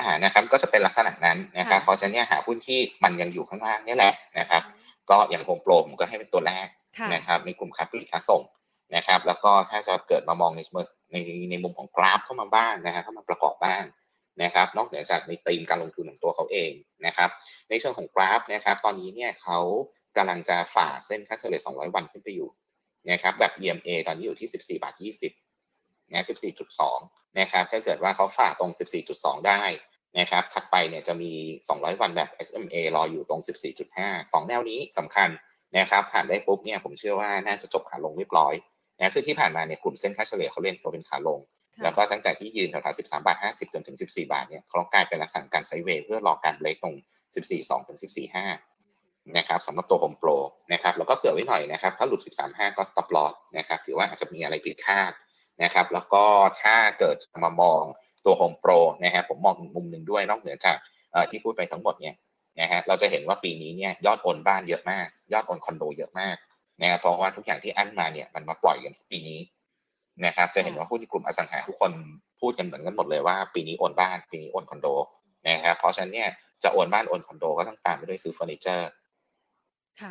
อ่านะครับ ก็จะเป็นลักษณะนั้นนะครับเพราะฉะนั้นหาหุ้นที่มันยังอยู่ข้างล่างนี่แหละนะครับ ก็อย่างโฮมโปรมก็ให้เป็นตัวแรกนะครับในกลุ่มค้าปลีกค้าส่ง นะครับ แล้วก็ถ้าจะเกิดมามองในในในมุมของกราฟเข้ามาบ้างนะครับเข้ามาประกอบบ้างนะครับ นอกเหนือจากในธีมการลงทุนของตัวเขาเองนะครับ ในเชิงของกราฟนะครับ ตอนนี้เนี่ยเขากำลังจะฝ่าเส้นค่าเฉลี่ย 200 วันขึ้นไปอยู่นะครับ แบบ EMA ตอนนี้อยู่ที่ 14 บาท 20นะ14.2 นะครับ ถ้าเกิดว่าเขาฝ่าตรง 14.2 ได้นะครับ ถัดไปเนี่ยจะมี 200 วันแบบ SMA รออยู่ตรง 14.5 2 แนวนี้สำคัญนะครับ ผ่านได้ปุ๊บเนี่ยผมเชื่อว่าน่าจะจบขาลงเรียบร้อย นะคือที่ผ่านมาเนี่ยกลุ่มเส้นค่าเฉลี่ยเขาเล่นตัวเป็นขาลง แล้วก็ตั้งแต่ที่ยืนแถวๆ13 บาท 50 จนถึง 14 บาทเนี่ยเขากลายเป็นลักษณะการไซเวย์เพื่อรอการเบรกตรง 14.2 ถึง 14.5 นะครับสำหรับตัวโฮมโปรนะครับแล้วก็เกิดไว้หน่อยนะครับ ถ้าหลุด 13.5 ก็ stop loss นะครับถือว่าอาจจะมีอะไรผิดคาดนะครับแล้วก็ถ้าเกิดมามองตัวโฮมโปรนะครับผมมองมุมหนึ่งด้วยนอกเหนือจากที่พูดไปทั้งหมดเนี่ยนะฮะเราจะเห็นว่าปีนี้เนี่ยยอดโอนบ้านเยอะมาก ยอดโอนคอนโดเยอะมาก นะครับเพราะว่าทุกอย่างที่อั้นมาเนี่ยมันมาปล่อยกันปีนี้นะครับ จะเห็นว่าหุ้นในกลุ่มอสังหาทุกคนพูดกันเหมือนกันหมดเลยว่าปีนี้โอนบ้านปีนี้โอนคอนโดนะครับเพราะฉะนั้นเนี่ยจะโอนบ้านโอนคอนโดก็ต้องตามไปด้วยซื้อเฟอร์นิเจอร์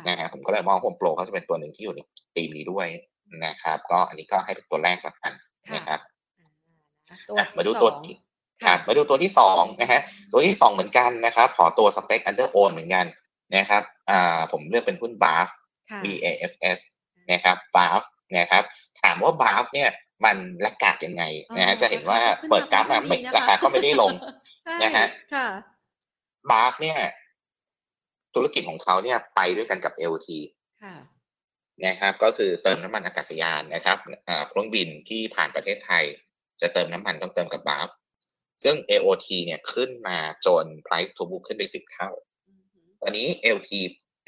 นะฮะผมก็เลยมองโฮมโปรเขาจะเป็นตัวหนึ่งที่อยู่ในตีมนี้ด้วยนะครับ ก็อันนี้ก็ให้เป็นตัวแรกละกันนะครับมาดูตัวครับมาดูตัวที่สองนะฮะตัวที่สองเหมือนกันนะครับ ขอตัวสเปค under own เหมือนกันนะครับอ่าผมเลือกเป็นหุ้นบาฟ B A F S นะครับ BAFS นะครับ ถามว่า BAFS เนี่ยมันราคายังไงนะฮะจะเห็นว่าเปิดกราฟมาราคาก็ไม่ได้ลงนะฮะบาฟเนี่ย ธุรกิจของเขาเนี่ยไปด้วยกันกับ LT นะครับ ก็คือเติมน้ำมันอากาศยานนะครับเครื่องบินที่ผ่านประเทศไทย จะเติมน้ำมันต้องเติมกับบาฟซึ่ง AOT เนี่ยขึ้นมาจน price to book ขึ้นไปสิบเท่า ตอนนี้ LT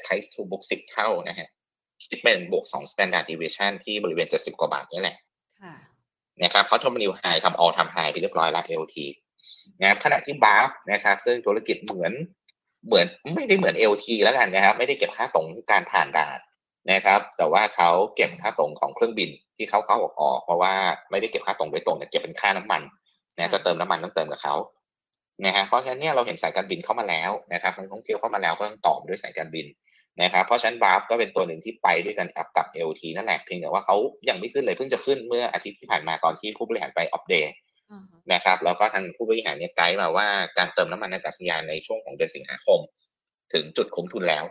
price to book สิบเท่านะฮะคิดเป็นบวกสอง standard deviation ที่บริเวณเจ็ดสิบกว่าบาทนี่แหละนะครับเขาทำนิวไฮทำออลทำไฮไปเรียบร้อยแล้ว LT นะครับขณะที่บาฟนะครับ ซึ่งธุรกิจเหมือนเหมือนไม่ได้เหมือน LT แล้วกันนะครับ ไม่ได้เก็บค่าตรงการผ่านด่านนะครับ แต่ว่าเขาเก็บค่าตรงของเครื่องบินที่เขาเข้าออกออกเพราะว่าไม่ได้เก็บค่าตรงโดยตรงแต่เก็บเป็นค่าน้ำมันนะจะเติมน้ำมันต้องเติมกับเขานะฮะเพราะฉะนั้นเนี่ยเราเห็นสายการบินเข้ามาแล้วนะครับนักท่องเที่ยวเข้ามาแล้วก็ต้องตอบด้วยสายการบิน นะครับเพราะฉะนั้นบาฟก็เป็นตัวหนึ่งที่ไปด้วยกันกับกับ LT นั่นแหละเพียงแต่ว่าเขายังไม่ขึ้นเลยเพิ่งจะขึ้นเมื่ออาทิตย์ที่ผ่านมาตอนที่ผู้บริหารไปอัปเดตนะครับแล้วก็ทางผู้บริหารเนี่ยไกด์มาว่าการเติมน้ำมันในอากาศยานในช่วงของเดือนสิงหาคม ถึงจุดคุ้มทุนแล้ว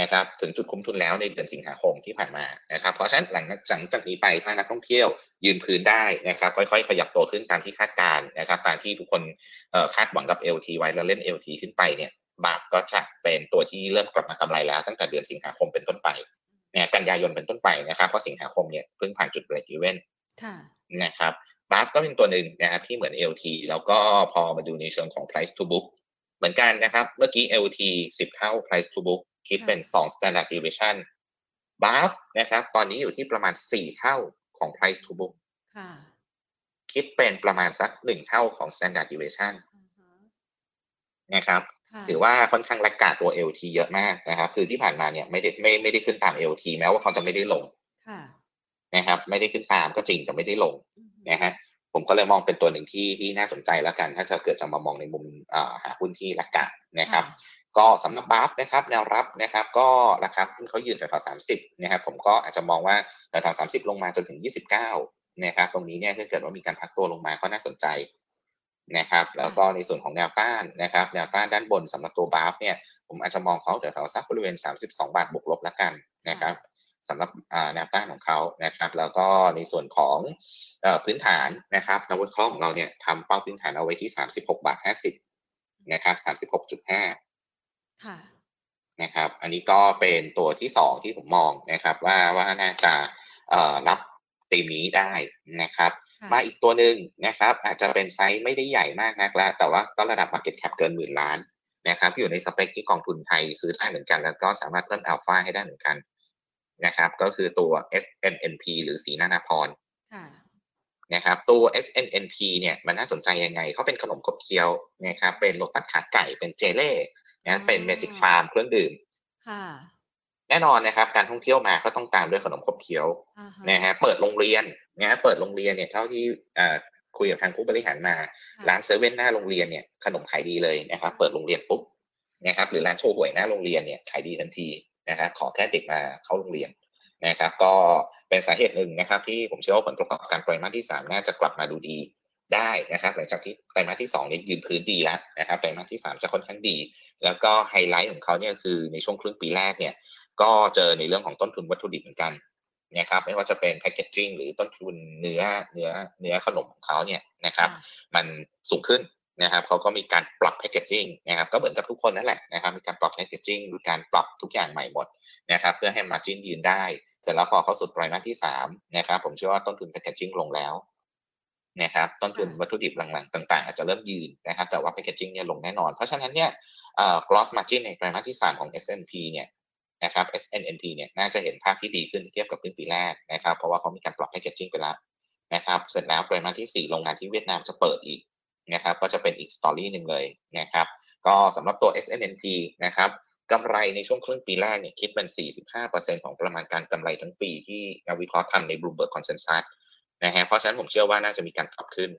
นะครับถึงจุดคุ้มทุนแล้วในเดือนสิงหาคมที่ผ่านมานะครับ เพราะฉะนั้นหลังจากนี้ไปถ้านักท่องเที่ยวยืนพื้นได้นะครับ ค่อยๆ ขยับตัวขึ้นตามที่คาดการนะครับ ตามที่ทุกคนคาดหวังกับ LT ไว้แล้วเล่น LT ขึ้นไปเนี่ย บาทก็จะเป็นตัวที่เริ่มกลับมากำไรแล้ว ตั้งแต่เดือนสิงหาคมเป็นต้นไปเนี่ยกันยายนเป็นต้นไปนะครับเพราะสิงหาคมเนี่ยเพิ่งผ่านจุดเบรกอีเวนต์นะครับบาฟก็เป็นตัวหนึ่งนะครับที่เหมือน LT แล้วก็พอมาดูในเชิงของ price to book เหมือนกันนะครับ เมื่อกี้ LT 10 เท่า price to book คิดเป็น 2 standard deviation บาฟนะครับตอนนี้อยู่ที่ประมาณ 4 เท่าของ price to book คิดเป็นประมาณสัก 1 เท่าของ standard deviation นะครับ ถือว่าค่อนข้างแลกกาตัว LT เยอะมากนะครับ คือที่ผ่านมาเนี่ยไม่ได้ไม่ไม่ได้ขึ้นตาม LT แม้ว่าเขาจะไม่ได้ลงนะครับ ไม่ได้ขึ้นตามก็จริงแต่ไม่ได้ลงนะฮะผมก็เลยมองเป็นตัวหนึ่งที่ที่น่าสนใจแล้วกัน ถ้าจะเกิดจะมามองในมุมหาหุ้นที่ราคานะครับ ก็สำหรับบาฟนะครับแนวรับนะครับ ก็ราคาหุ้นเขายืนแถวๆสามสิบนะครับ ผมก็อาจจะมองว่าแถวๆสามสิบลงมาจนถึงยี่สิบเก้านะครับ ตรงนี้เนี่ยถ้าเกิดว่ามีการพักตัวลงมาก็น่าสนใจ นะครับแล้วก็ในส่วนของแนวต้านนะครับแนวต้านด้านบนสำหรับตัวบาฟเนี่ยผมอาจจะมองเขาแถวๆสักบริเวณสามสิบสองบาทบวกลบแล้วกันนะครับสำหรับแนวต้านของเขานะครับ แล้วก็ในส่วนของพื้นฐานนะครับนักวิเคราะห์ของเราเนี่ยทำเป้าพื้นฐานเอาไว้ที่สามสิบหกบาทห้าสิบนะครับสามสิบหกจุดห้าค่ะนะครับ อันนี้ก็เป็นตัวที่สองที่ผมมองนะครับ ว่าว่าน่าจะรับ ตีมนี้ได้นะครับ มาอีกตัวหนึ่งนะครับ อาจจะเป็นไซส์ไม่ได้ใหญ่มากนักแล้วแต่ว่าก็ระดับ Market Cap เกินหมื่นล้านนะครับอยู่ในสเปคที่กองทุนไทยซื้อได้เหมือนกัน แล้วก็สามารถเพิ่มอัลฟาให้ได้เหมือนกันนะครับ ก็คือตัว SNNP หรือสีนานาพรนะครับตัว SNNP เนี่ยมันน่าสนใจยังไงเขาเป็นขนมขบเคี้ยวนะครับเป็นโลตัสขาไก่เป็นเจเล่นะเป็นเมจิกฟาร์มเครื่องดื่ม แน่นอนนะครับ การท่องเที่ยวมาก็ต้องตามด้วยขนมขบเคี้ยวนะฮะเปิดโรงเรียนนะฮะเปิดโรงเรียนเนี่ยเท่าที่คุยกับทางผู้บริหารมาร้านเซเว่นหน้าโรงเรียนเนี่ยขนมขายดีเลยนะครับเปิดโรงเรียนปุ๊บนะครับหรือร้านโชห่วยหน้าโรงเรียนเนี่ยขายดีทันทีนะครับขอแค่เด็กมาเข้าโรงเรียนนะครับ ก็เป็นสาเหตุหนึ่งนะครับ ที่ผมเชื่อว่าผลประกอบการไตรมาสที่ 3 น่าจะกลับมาดูดีได้นะครับหลังจากที่ไตรมาสที่2เนี่ยยืนพื้นดีแล้วนะครับไตรมาสที่ 3 จะค่อนข้างดี แล้วก็ไฮไลท์ของเขาเนี่ยคือในช่วงครึ่งปีแรกเนี่ย ก็เจอในเรื่องของต้นทุนวัตถุดิบเหมือนกันนะครับไม่ว่าจะเป็น packaging หรือต้นทุนเนื้อเนื้อเนื้อขนมของเขาเนี่ยนะครับ มันสูงขึ้นนะครับเขาก็มีการปรับ packaging นะครับก็เหมือนกับทุกคนนั่นแหละนะครับมีการปรับ packaging มีการปรับทุกอย่างใหม่หมดนะครับเพื่อให้ margin ยืนได้ เสร็จแล้วพอเข้าสู่ไตรมาสที่สามนะครับผมเชื่อว่าต้นทุน packaging ลงแล้วนะครับต้นทุนวัตถุดิบหลังๆต่าง ๆ อาจจะเริ่มยืนนะครับแต่ว่า packaging เนี่ยลงแน่นอน เพราะฉะนั้นเนี่ยเอ่อ gross margin ในไตรมาสที่สามของ S&P เนี่ย นะครับ SNNP เนี่ยน่าจะเห็นภาพที่ดีขึ้นเทียบกับครึ่งปีแรกนะครับ เพราะว่าเขามีการปรับ packaging ไปแล้วนะครับ เสร็จแล้วไตรมาสที่ 4 โรงงานที่เวียดนามจะเปิดอีกนะครับ ก็จะเป็นอีก story หนึ่งเลยนะครับ ก็สำหรับตัว SNNP นะครับกำไรในช่วงครึ่งปีแรกเนี่ยคิดเป็น 45%ของประมาณการกำไรทั้งปีที่นักวิเคราะห์ทำใน Bloomberg Consensus นะฮะ เพราะฉะนั้นผมเชื่อว่าน่าจะมีการปรับขึ้น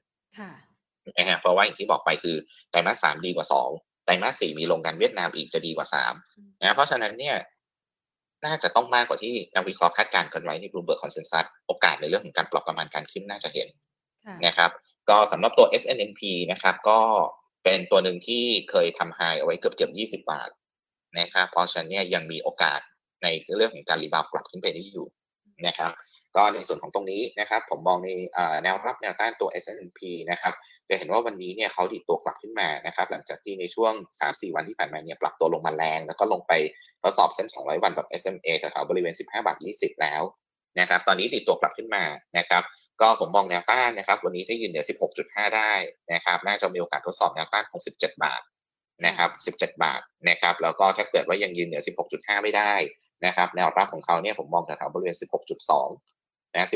นะฮะ เพราะว่าอย่างที่บอกไปคือไตรมาสสามดีกว่าสองไตรมาสสี่มีโรงงานเวียดนามอีกจะดีกว่าสามนะเพราะฉะนั้นเนี่ย น่าจะต้องมากกว่าที่นักวิเคราะห์คาดการณ์กันไว้ใน Bloomberg Consensus โอกาสในเรื่องของการปรับประมาณการขึ้นน่าจะเห็นนะครับ ก็สำหรับตัว SNNP นะครับก็เป็นตัวหนึ่งที่เคยทำไฮเอาไว้เกือบเกือบ 20 บาทนะครับเพราะฉะนั้นเนี่ยยังมีโอกาสในเรื่องของการรีบาวกลับขึ้นไปได้อยู่นะครับ ก็ในส่วนของตรงนี้นะครับ ผมมองในแนวรับแนวต้านตัว S&P นะครับจะเห็นว่าวันนี้เนี่ยเขาดีตัวกลับขึ้นมานะครับ หลังจากที่ในช่วง 3-4 วันที่ผ่านมาเนี่ยปรับตัวลงมาแรง แล้วก็ลงไปทดสอบเส้น 200 วันแบบ SMA แถวๆบริเวณ 15 บาท 20 แล้วนะครับ ตอนนี้ดีตัวกลับขึ้นมานะครับ ก็ผมมองแนวต้านนะครับ วันนี้ถ้ายืนเหนือ 16.5 ได้นะครับ น่าจะมีโอกาสทดสอบแนวต้านของ17บาทนะครับ 17 บาทนะครับ แล้วก็ถ้าเกิดว่ายังยืนเหนือ 16.5 ไม่ได้นะครับ แนวรับของเขาเนี่ยผมมองแถวๆบริเวณ 16.2 นะ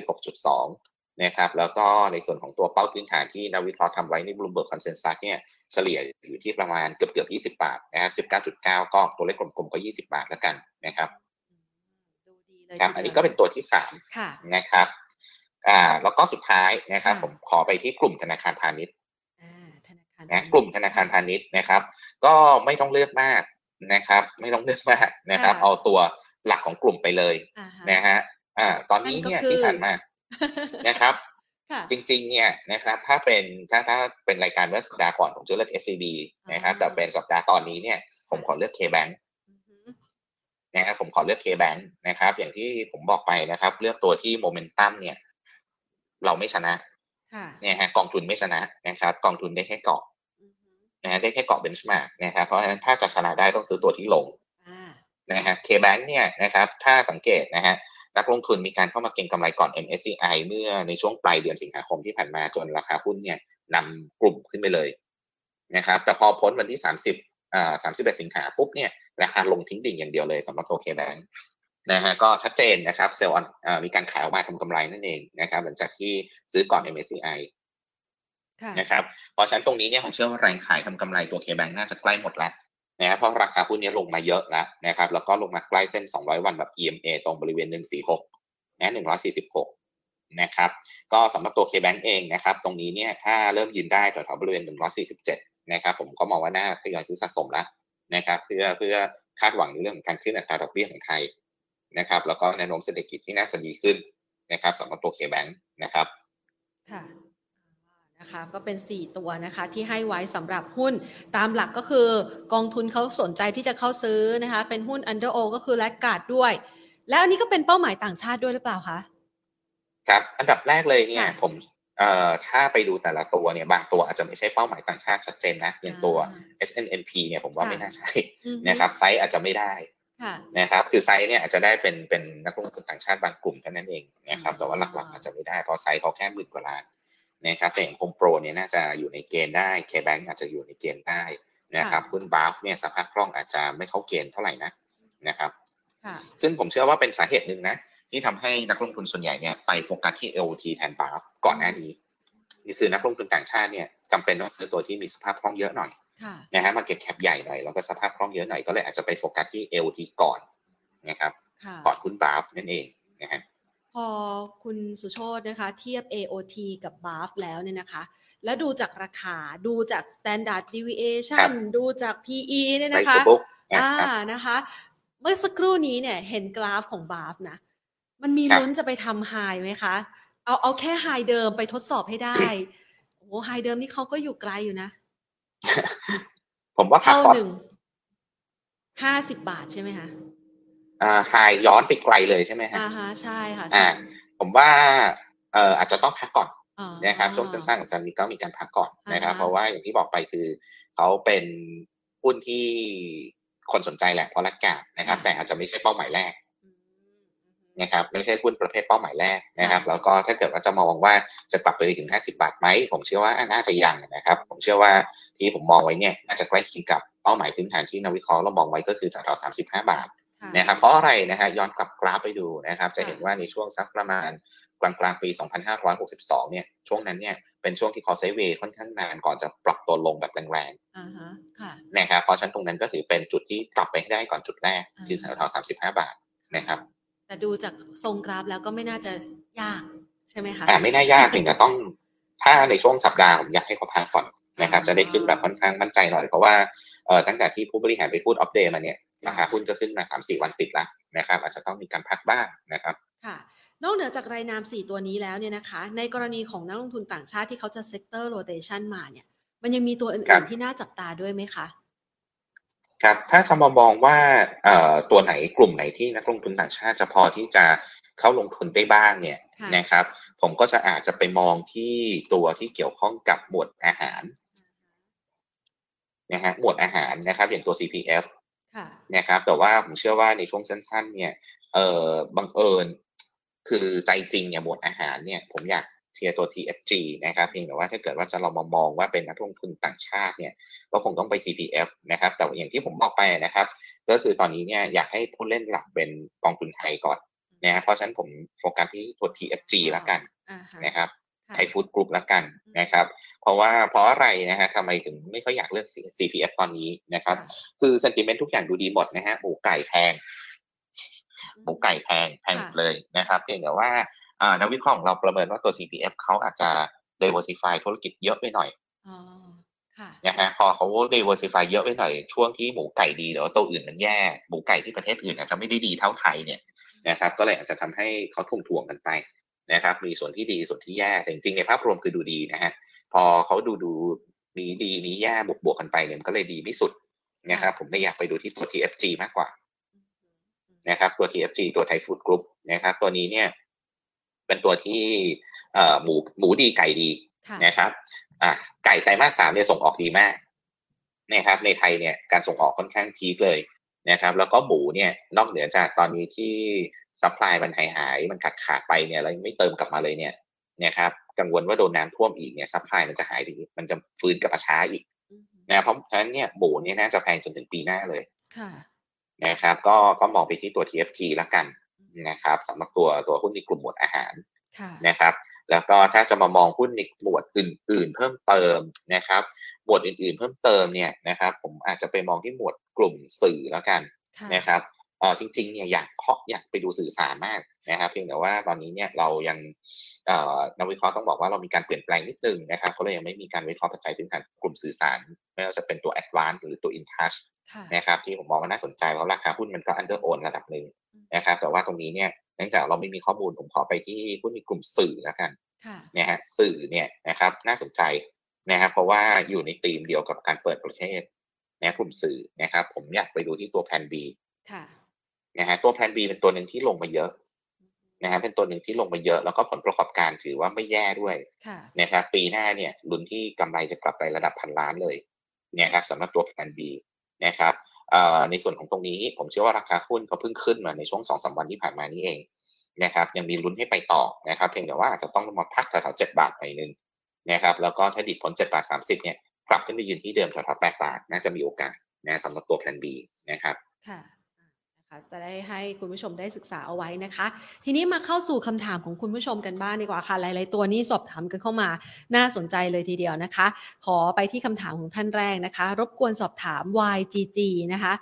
16.2 นะครับ แล้วก็ในส่วนของตัวเป้าพื้นฐานที่นักวิเคราะห์ทำไว้ใน Bloomberg consensus เนี่ยเฉลี่ยอยู่ที่ประมาณเกือบเกือบ20 บาทนะครับ19.9 ก็ตัวเลขกลมๆก็ 20 บาทแล้วกันนะครับครับอันนี้ก็เป็นตัวที่สามนะครับอ่าแล้วก็สุดท้ายนะครับ ผมขอไปที่กลุ่มธนาคารพาณิชย์นะกลุ่มธนาคารพาณิชย์นะครับ ก็ไม่ต้องเลือกมากนะครับ ไม่ต้องเลือกมากนะครับ เอาตัวหลักของกลุ่มไปเลยนะฮะ อ่า ตอนนี้เนี่ยที่ผ่านมานะครับจริงๆ เนี่ยนะครับถ้าเป็นถ้าถ้าเป็นรายการเมื่อสัปดาห์ก่อนผมจะเลือก SCB นะครับแต่เป็นสัปดาห์ตอนนี้เนี่ยผมขอเลือก KBank นะครับผมขอเลือก KBank นะครับ อย่างที่ผมบอกไปนะครับ เลือกตัวที่โมเมนตัมเนี่ย เราไม่ชนะเนี่ยฮะกองทุนไม่ชนะนะครับ กองทุนได้แค่เกาะนะได้แค่เกาะเบนช์มาร์กนะครับเพราะฉะนั้นถ้าจะชนะได้ต้องซื้อตัวที่ลงนะฮะ KBank เนี่ยนะครับ ถ้าสังเกตนะฮะ นักลงทุนมีการเข้ามาเก็งกำไรก่อน MSCI เมื่อในช่วงปลายเดือนสิงหาคมที่ผ่านมาจนราคาหุ้นเนี่ยนำกลุ่มขึ้นไปเลยนะครับแต่พอพ้นวันที่ 30อ่า31 สิงหาปุ๊บเนี่ยราคาลงทิ้งดิ่งอย่างเดียวเลยสำหรับโทเคแบงค์นะฮะก็ชัดเจนนะครับเซลล์มีการขายออกมาทำกำไรนั่นเองนะครับหลังจากที่ซื้อก่อน MSCI นะครับเพราะฉะนั้นตรงนี้เนี่ยผมเชื่อว่าแรงขายทำกำไรตัวเคแบงน่าจะใกล้หมดแล้ว นะครับเพราะราคาหุ้นนี้ลงมาเยอะแล้วนะครับแล้วก็ลงมาใกล้เส้น 200 วันแบบ EMA ตรงบริเวณ 146นะ146 นะครับ ก็สำหรับตัว KBank เองนะครับ ตรงนี้เนี่ยถ้าเริ่มยืนได้แถวๆบริเวณ 147 นะครับ ผมก็มองว่าน่าทยอยซื้อสะสมแล้วนะครับเพื่อเพื่อคาดหวังในเรื่องของการขึ้นอัตราดอกเบี้ยของไทยนะครับ แล้วก็แนวโน้มเศรษฐกิจที่น่าจะดีขึ้นนะครับสำหรับตัว KBank นะครับค่ะ นะคะก็เป็น 4 ตัวนะคะที่ให้ไว้สำหรับหุ้นตามหลักก็คือกองทุนเขาสนใจที่จะเข้าซื้อนะคะเป็นหุ้น Under O ก็คือแลกกาดด้วย แล้วอันนี้ก็เป็นเป้าหมายต่างชาติด้วยหรือเปล่าคะครับอันดับแรกเลยเนี่ยผมเอ่อถ้าไปดูแต่ละตัวเนี่ยบางตัวอาจจะไม่ใช่เป้าหมายต่างชาติชัดเจนนะอย่างตัว SNNP เนี่ยผมว่าไม่น่าใช่นะครับไซส์อาจจะไม่ได้นะครับคือไซส์เนี่ยอาจจะได้เป็นเป็นนักลงทุนต่างชาติบางกลุ่มเท่านั้นเองนะครับแต่ว่าหลักๆอาจจะไม่ได้เพราะไซส์เขาแค่หมื่นกว่าล้าน นะครับแต่อย่างโฮมโปรเนี่ยน่าจะอยู่ในเกณฑ์ได้เคแบงก์อาจจะอยู่ในเกณฑ์ได้นะครับหุ้น BAFS เนี่ยสภาพคล่องอาจจะไม่เข้าเกณฑ์เท่าไหร่นะนะครับซึ่งผมเชื่อว่าเป็นสาเหตุหนึ่งนะ ที่ทำให้นักลงทุนส่วนใหญ่เนี่ยไปโฟกัสที่ LOT แทนบาฟก่อนหน้านี้นี่คือนักลงทุนต่างชาติเนี่ยจำเป็นต้องซื้อตัวที่มีสภาพคล่องเยอะหน่อยนะฮะมาเก็ตแคปใหญ่หน่อยแล้วก็สภาพคล่องเยอะหน่อยก็เลยอาจจะไปโฟกัสที่ LOT ก่อนนะครับก่อนหุ้นบาฟนั่นเองนะฮะพ อคุณสุโชตนะคะ เทียบ AOT กับ BAF แล้วเนี่ยนะคะ แล้วดูจากราคาดูจาก Standard Deviation ดูจาก PE เนี่ยนะคะอ่านะคะ เมื่อสักครู่นี้เนี่ยเห็นกราฟของ BAF นะ มันมีลุ้นจะไปทำไฮไหมคะ เอาเอาแค่ไฮเดิมไปทดสอบให้ได้โอ้ไฮเดิมนี่เขาก็อยู่ไกลอยู่นะ ผมว่าเท่าหนึ่งห้าสิบบาทใช่ไหมคะอ่า ไฮย้อนไปไกลเลยใช่ไหมฮะอ่าฮะใช่ค่ะอ่าผมว่าเอ่ออาจจะต้องพักก่อนนะครับช่วงสั้นๆของซันมีก็มีการพักก่อนนะครับ เพราะว่าอย่างที่บอกไปคือเขาเป็นหุ้นที่คนสนใจแหละเพราะรักกานะครับ แต่อาจจะไม่ใช่เป้าหมายแรกนะครับไม่ใช่หุ้นประเภทเป้าหมายแรกนะครับ แล้วก็ถ้าเกิดว่าจะมองว่าจะกลับไปถึง 50 บาทไหมผมเชื่อว่าน่าจะยังนะครับ ผมเชื่อว่าที่ผมมองไว้เนี่ยน่าจะใกล้เคียงกับเป้าหมายพื้นฐานที่นักวิเคราะห์เรามองไว้ก็คือแถวๆ35 บาท นะครับเพราะอะไรนะฮะย้อนกลับกราฟไปดูนะครับ จะเห็นว่าในช่วงสักประมาณกลางกลางปี 2562 เนี่ย ช่วงนั้นเนี่ย เป็นช่วงที่คอเซเวค่อนข้างนานก่อนจะปรับตัวลงแบบแรงๆนะครับ เพราะฉะนั้นตรงนั้นก็ถือเป็นจุดที่กลับไปให้ได้ก่อนจุดแรกที่แถวๆ35 บาทนะครับ แต่ดูจากทรงกราฟแล้วก็ไม่น่าจะยากใช่ไหมคะอ่าไม่น่ายากเพียงแต่ต้อง ถ้าในช่วงสัปดาห์ผมอยากให้เขาพักก่อนนะครับ จะได้ขึ้นแบบค่อนข้างมั่นใจหน่อยเพราะว่าเอ่อตั้งแต่ที่ผู้บริหารไปพูดอัปเดตมาเนี่ย ราคาหุ้นก็ขึ้นมาสามสี่วันติดแล้วนะครับอาจจะต้องมีการพักบ้างนะครับค่ะนอกเหนือจากรายนามสี่ตัวนี้แล้วเนี่ยนะคะ ในกรณีของนักลงทุนต่างชาติที่เขาจะ sector rotation มาเนี่ย มันยังมีตัวอื่นๆที่น่าจับตาด้วยไหมคะครับถ้าจะมามองว่าเอ่อตัวไหนกลุ่มไหนที่นักลงทุนต่างชาติจะพอที่จะเข้าลงทุนได้บ้างเนี่ยนะครับ ผมก็จะอาจจะไปมองที่ตัวที่เกี่ยวข้องกับหมวดอาหารนะฮะหมวดอาหารนะครับ อย่างตัว CPF นะครับ แต่ว่าผมเชื่อว่าในช่วงสั้น ๆ เนี่ย เออบังเอิญ คือใจจริงเนี่ยหมวดอาหารเนี่ย ผมอยากเชียร์ตัว TFG นะครับเพียงแต่ว่าถ้าเกิดว่าจะเรามามองว่าเป็นนักลงทุนต่างชาติเนี่ย ก็คงต้องไป CPF นะครับ แต่อย่างที่ผมบอกไปนะครับ ก็คือตอนนี้เนี่ยอยากให้ผู้เล่นหลักเป็นกองทุนไทยก่อนนะเพราะฉะนั้นผมโฟกัสที่ตัว TFG แล้วกันนะครับ ไทยฟู้ดกรุ๊ปแล้วกันนะครับ เพราะว่าเพราะอะไรนะฮะทำไมถึงไม่ค่อยอยากเลือก CPF ตอนนี้นะครับ คือเซนติเมนต์ทุกอย่างดูดีหมดนะฮะหมูไก่แพงหมูไก่แพงแพงเลยนะครับเพียงแต่ว่านักวิเคราะห์ของเราประเมินว่าตัว CPF เขาอาจจะ diversify ธุรกิจเยอะไปหน่อยนะฮะพอเขา diversify เยอะไปหน่อย ช่วงที่หมูไก่ดีแต่ว่าตัวอื่นมันแย่ หมูไก่ที่ประเทศอื่นอาจจะไม่ได้ดีเท่าไทยเนี่ยนะครับ ก็เลยอาจจะทำให้เขาทุ่งทวงกันไป นะครับ มีส่วนที่ดีส่วนที่แย่แต่จริงๆในภาพรวมคือดูดีนะฮะพอเขาดูดูมีดีมีแย่บวกบวกกันไปเนี่ยก็เลยดีไม่สุดนะครับ ผมไม่อยากไปดูที่ตัว TFG มากกว่านะครับ ตัว TFG ตัวไทยฟู้ดกรุ๊ปนะครับ ตัวนี้เนี่ย เป็นตัวที่หมูหมูดีไก่ดีนะครับ อะไก่ไตรมาสสามเนี่ยส่งออกดีมากนะครับ ในไทยเนี่ยการส่งออกค่อนข้าง peak เลยนะครับ แล้วก็หมูเนี่ย นอกเหนือจากตอนนี้ที่ supply มันหายหายมันขาดขาดไปเนี่ยแล้วไม่เติมกลับมาเลยเนี่ยนะครับกังวลว่าโดนน้ำท่วมอีกเนี่ยซัพพลายมันจะหายดีมันจะฟื้นกับช้าอีกนะเพราะฉะนั้นเนี่ยหมูเนี่ยน่าจะแพงจนถึงปีหน้าเลยนะครับ ก็ก็มองไปที่ตัว TFG แล้วกันนะครับสำหรับตัวตัวหุ้นในกลุ่มหมวดอาหารนะครับ แล้วก็ถ้าจะมามองหุ้นในหมวดอื่น ๆ เพิ่มเติมนะครับ หมวดอื่น ๆ เพิ่มเติมเนี่ยนะครับ ผมอาจจะไปมองที่หมวดกลุ่มสื่อแล้วกันนะครับ เออจริงๆเนี่ยอยากเคาะอยากไปดูสื่อสารมากนะครับเพียงแต่ว่าตอนนี้เนี่ยเรายังเอ่อนักวิเคราะห์ต้องบอกว่าเรามีการเปลี่ยนแปลงนิดนึงนะครับเขาเลยยังไม่มีการวิเคราะห์ปัจจัยพื้นฐานกลุ่มสื่อสาร ไม่ว่าจะเป็นตัว Advance หรือตัว InTouch นะครับที่ผมมองว่าน่าสนใจเพราะราคาหุ้นมันก็ under own ระดับหนึ่งนะครับแต่ว่าตรงนี้เนี่ยเนื่องจากเราไม่มีข้อมูลผมขอไปที่หุ้นในกลุ่มสื่อแล้วกันนะฮะสื่อเนี่ยนะครับน่าสนใจนะครับเพราะว่าอยู่ในธีมเดียวกับการเปิดประเทศนะกลุ่มสื่อนะครับผมอยากไปดูที่ตัวแพนบี นะฮะตัวแพนบีเป็นตัวหนึ่งที่ลงมาเยอะนะฮะเป็นตัวหนึ่งที่ลงมาเยอะ แล้วก็ผลประกอบการถือว่าไม่แย่ด้วยนะครับปีหน้าเนี่ยลุ้นที่กำไรจะกลับไประดับพันล้านเลยเนี่ยครับสำหรับตัวแพนบีนะครับในส่วนของตรงนี้ผมเชื่อว่าราคาหุ้นเขาเพิ่งขึ้นมาในช่วงสองสาวันที่ผ่านมานี้เองนะครับยังมีลุ้นให้ไปต่อนะครับเพียงแต่ว่าอาจจะต้องมาพักแถวๆเจ็ดบาทหน่อยนึงนะครับแล้วก็ถ้าดิดผลเจ็ดบาทสามสิบเนี่ยกลับขึ้นไปยืนที่เดิมแถวๆแปดบาทน่าจะมีโอกาสนะสำหรับตัวแพลนบีนะครับค่ะ คะจะได้ให้คุณผู้ชมได้ศึกษาเอาไว้นะคะ ทีนี้มาเข้าสู่คำถามของคุณผู้ชมกันบ้างดีกว่าค่ะ หลาย ๆ ตัวนี้สอบถามกันเข้ามาน่าสนใจเลยทีเดียวนะคะ ขอไปที่คำถามของท่านแรกนะคะ รบกวนสอบถาม YGG นะคะ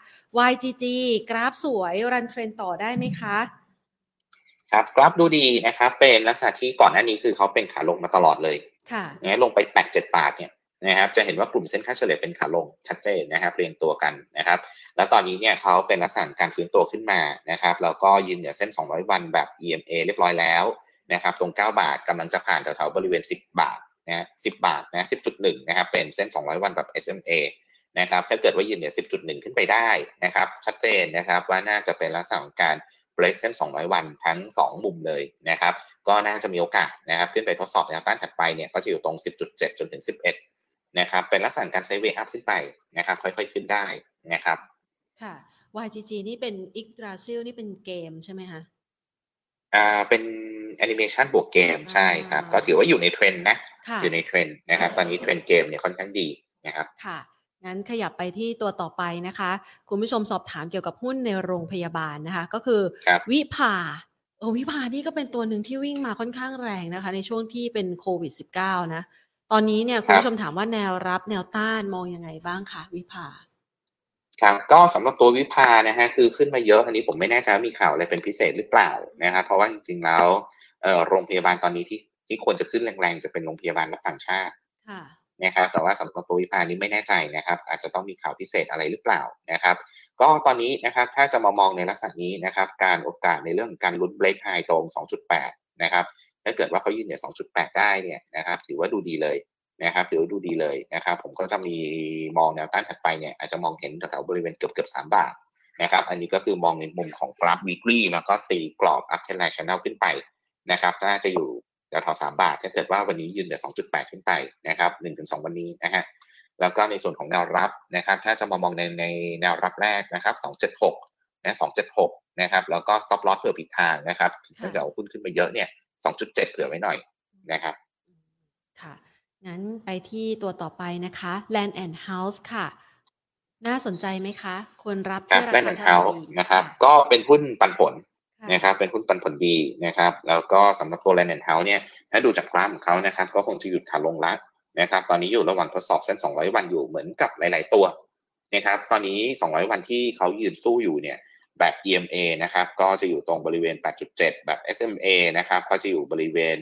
YGG กราฟสวยรันเทรนต่อได้ไหมคะครับกราฟดูดีนะครับเป็นลักษณะที่ก่อนหน้านี้คือเขาเป็นขาลงมาตลอดเลยค่ะนะลงไปแตะเจ็ดบาทเนี่ย นะครับจะเห็นว่ากลุ่มเส้นค่าเฉลี่ยเป็นขาลงชัดเจนนะครับเรียงตัวกันนะครับ แล้วตอนนี้เนี่ยเขาเป็นลักษณะการฟื้นตัวขึ้นมานะครับแล้วก็ยืนเหนือเส้น 200 วันแบบ EMA เรียบร้อยแล้วนะครับตรง 9 บาทกำลังจะผ่านแถวๆบริเวณ 10 บาทนะ10 บาทนะ10.1นะครับเป็นเส้น 200 วันแบบ SMA นะครับถ้าเกิดว่ายืนเหนือ10.1 ขึ้นไปได้นะครับชัดเจนนะครับว่าน่าจะเป็นลักษณะของการ break เส้น 200 วันทั้ง 2 มุมเลยนะครับ ก็น่าจะมีโอกาสนะครับขึ้นไปทดสอบแนวต้านถัดไปเนี่ยก็จะอยู่ตรง 10.7 จนถึง 11 นะครับเป็นลักษณะการ sideway up ขึ้นไปนะครับค่อยๆขึ้นได้นะครับค่ะ YGG นี่เป็นอิกตราซิลนี่เป็นเกมใช่ไหมคะอ่าเป็นแอนิเมชันบวกเกมใช่ครับ ก็ถือว่าอยู่ในเทรนด์นะอยู่ในเทรนด์นะครับ ตอนนี้เทรนด์เกมเนี่ยค่อนข้างดีนะครับค่ะงั้นขยับไปที่ตัวต่อไปนะคะ คุณผู้ชมสอบถามเกี่ยวกับหุ้นในโรงพยาบาลนะคะ ก็คือวิภาเออวิภานี่ก็เป็นตัวหนึ่งที่วิ่งมาค่อนข้างแรงนะคะ ในช่วงที่เป็นโควิด -19 นะ ตอนนี้เนี่ยคุณผู้ชมถามว่าแนวรับแนวต้านมองยังไงบ้างคะวิภาครับก็สำหรับตัววิภานะฮะคือขึ้นมาเยอะอันนี้ผมไม่แน่ใจว่ามีข่าวอะไรเป็นพิเศษหรือเปล่านะครับเพราะว่าจริงๆแล้วโรงพยาบาลตอนนี้ที่ที่ควรจะขึ้นแรงๆจะเป็นโรงพยาบาลรับต่างชาตินะครับแต่ว่าสำหรับตัววิภานี้ไม่แน่ใจนะครับ อาจจะต้องมีข่าวพิเศษอะไรหรือเปล่านะครับ ก็ตอนนี้นะครับถ้าจะมามองในลักษณะนี้นะครับ การโอกาสในเรื่องการลุ้น break high ตรง 2.8 นะครับถ้าเกิดว่าเขายืนเนี่ย 2.8 ได้เนี่ยนะครับถือว่าดูดีเลยนะครับถือว่าดูดีเลยนะครับผมก็จะมีมองแนวต้านถัดไปเนี่ยอาจจะมองเห็นแถวบริเวณเกือบเกือบสามบาทนะครับอันนี้ก็คือมองในมุมของกราฟ weekly แล้วก็ตีกรอบ uptrend line channel ขึ้นไปนะครับน่าจะอยู่แถวสามบาท ถ้าเกิดว่าวันนี้ยืนเหนือ 2.8 ขึ้นไปนะครับ1-2วันนี้นะฮะแล้วก็ในส่วนของแนวรับนะครับถ้าจะมามองในในแนวรับแรกนะครับ276 นะ276นะครับ แล้วก็ stop loss เผื่อผิดทางนะครับถ้าเกิดเอาหุ้นขึ้นมาเยอะเนี่ย2.7เผื่อไว้หน่อยนะครับค่ะงั้นไปที่ตัวต่อไปนะคะ Land and House ค่ะ น่าสนใจไหมคะ ควรรับที่ราคาเท่าไหร่นะครับ ก็เป็นหุ้นปันผลนะครับ เป็นหุ้นปันผลดีนะครับ แล้วก็สำหรับตัว Land and House เนี่ย ถ้าดูจากกราฟของเขานะครับ ก็คงจะหยุดขาลงละนะครับ ตอนนี้อยู่ระหว่างทดสอบเส้น 200 วันอยู่เหมือนกับหลาย ๆ ตัวนะครับ ตอนนี้ 200 วันที่เขายืนสู้อยู่เนี่ย แบบ EMA นะครับก็จะอยู่ตรงบริเวณ 8.7 แบบ SMA นะครับก็จะอยู่บริเวณ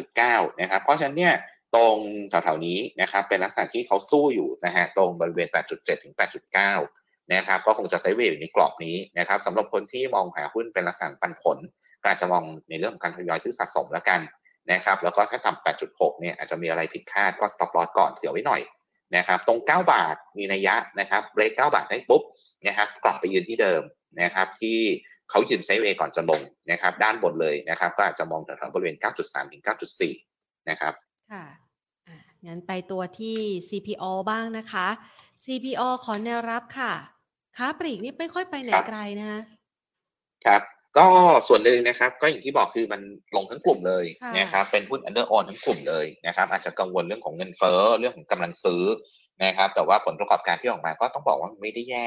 8.9 นะครับ เพราะฉะนั้นเนี่ยตรงแถวๆนี้นะครับเป็นลักษณะที่เขาสู้อยู่นะฮะตรงบริเวณ 8.7 ถึง 8.9 นะครับก็คงจะไซเวย์อยู่ในกรอบนี้นะครับสำหรับคนที่มองหาหุ้นเป็นลักษณะปันผล ก็อาจจะมองในเรื่องของการทยอยซื้อสะสมแล้วกันนะครับแล้วก็ถ้าต่ำ 8.6 เนี่ยอาจจะมีอะไรผิดคาดก็ stop loss ก่อนเผื่อไว้หน่อยนะครับตรง 9 บาทมีนัยยะนะครับเบรก 9 บาทได้ปุ๊บนะครับกลับไปยืนที่เดิม นะครับที่เขายืนไซด์เวย์ก่อนจะลงนะครับ ด้านบนเลยนะครับ ก็อาจจะมองแถวๆบริเวณ 9.3 ถึง 9.4 นะครับ ค่ะอ่างั้นไปตัวที่ CPO บ้างนะคะ CPO ขอแนวรับค่ะ ค้าปลีกนี่ไม่ค่อยไปไหนไกลนะคะครับ ก็ส่วนหนึ่งนะครับ ก็อย่างที่บอกคือมันลงทั้งกลุ่มเลยนะครับ เป็นหุ้น under on ทั้งกลุ่มเลยนะครับ อาจจะกังวลเรื่องของเงินเฟ้อเรื่องของกำลังซื้อนะครับ แต่ว่าผลประกอบการที่ออกมาก็ต้องบอกว่าไม่ได้แย่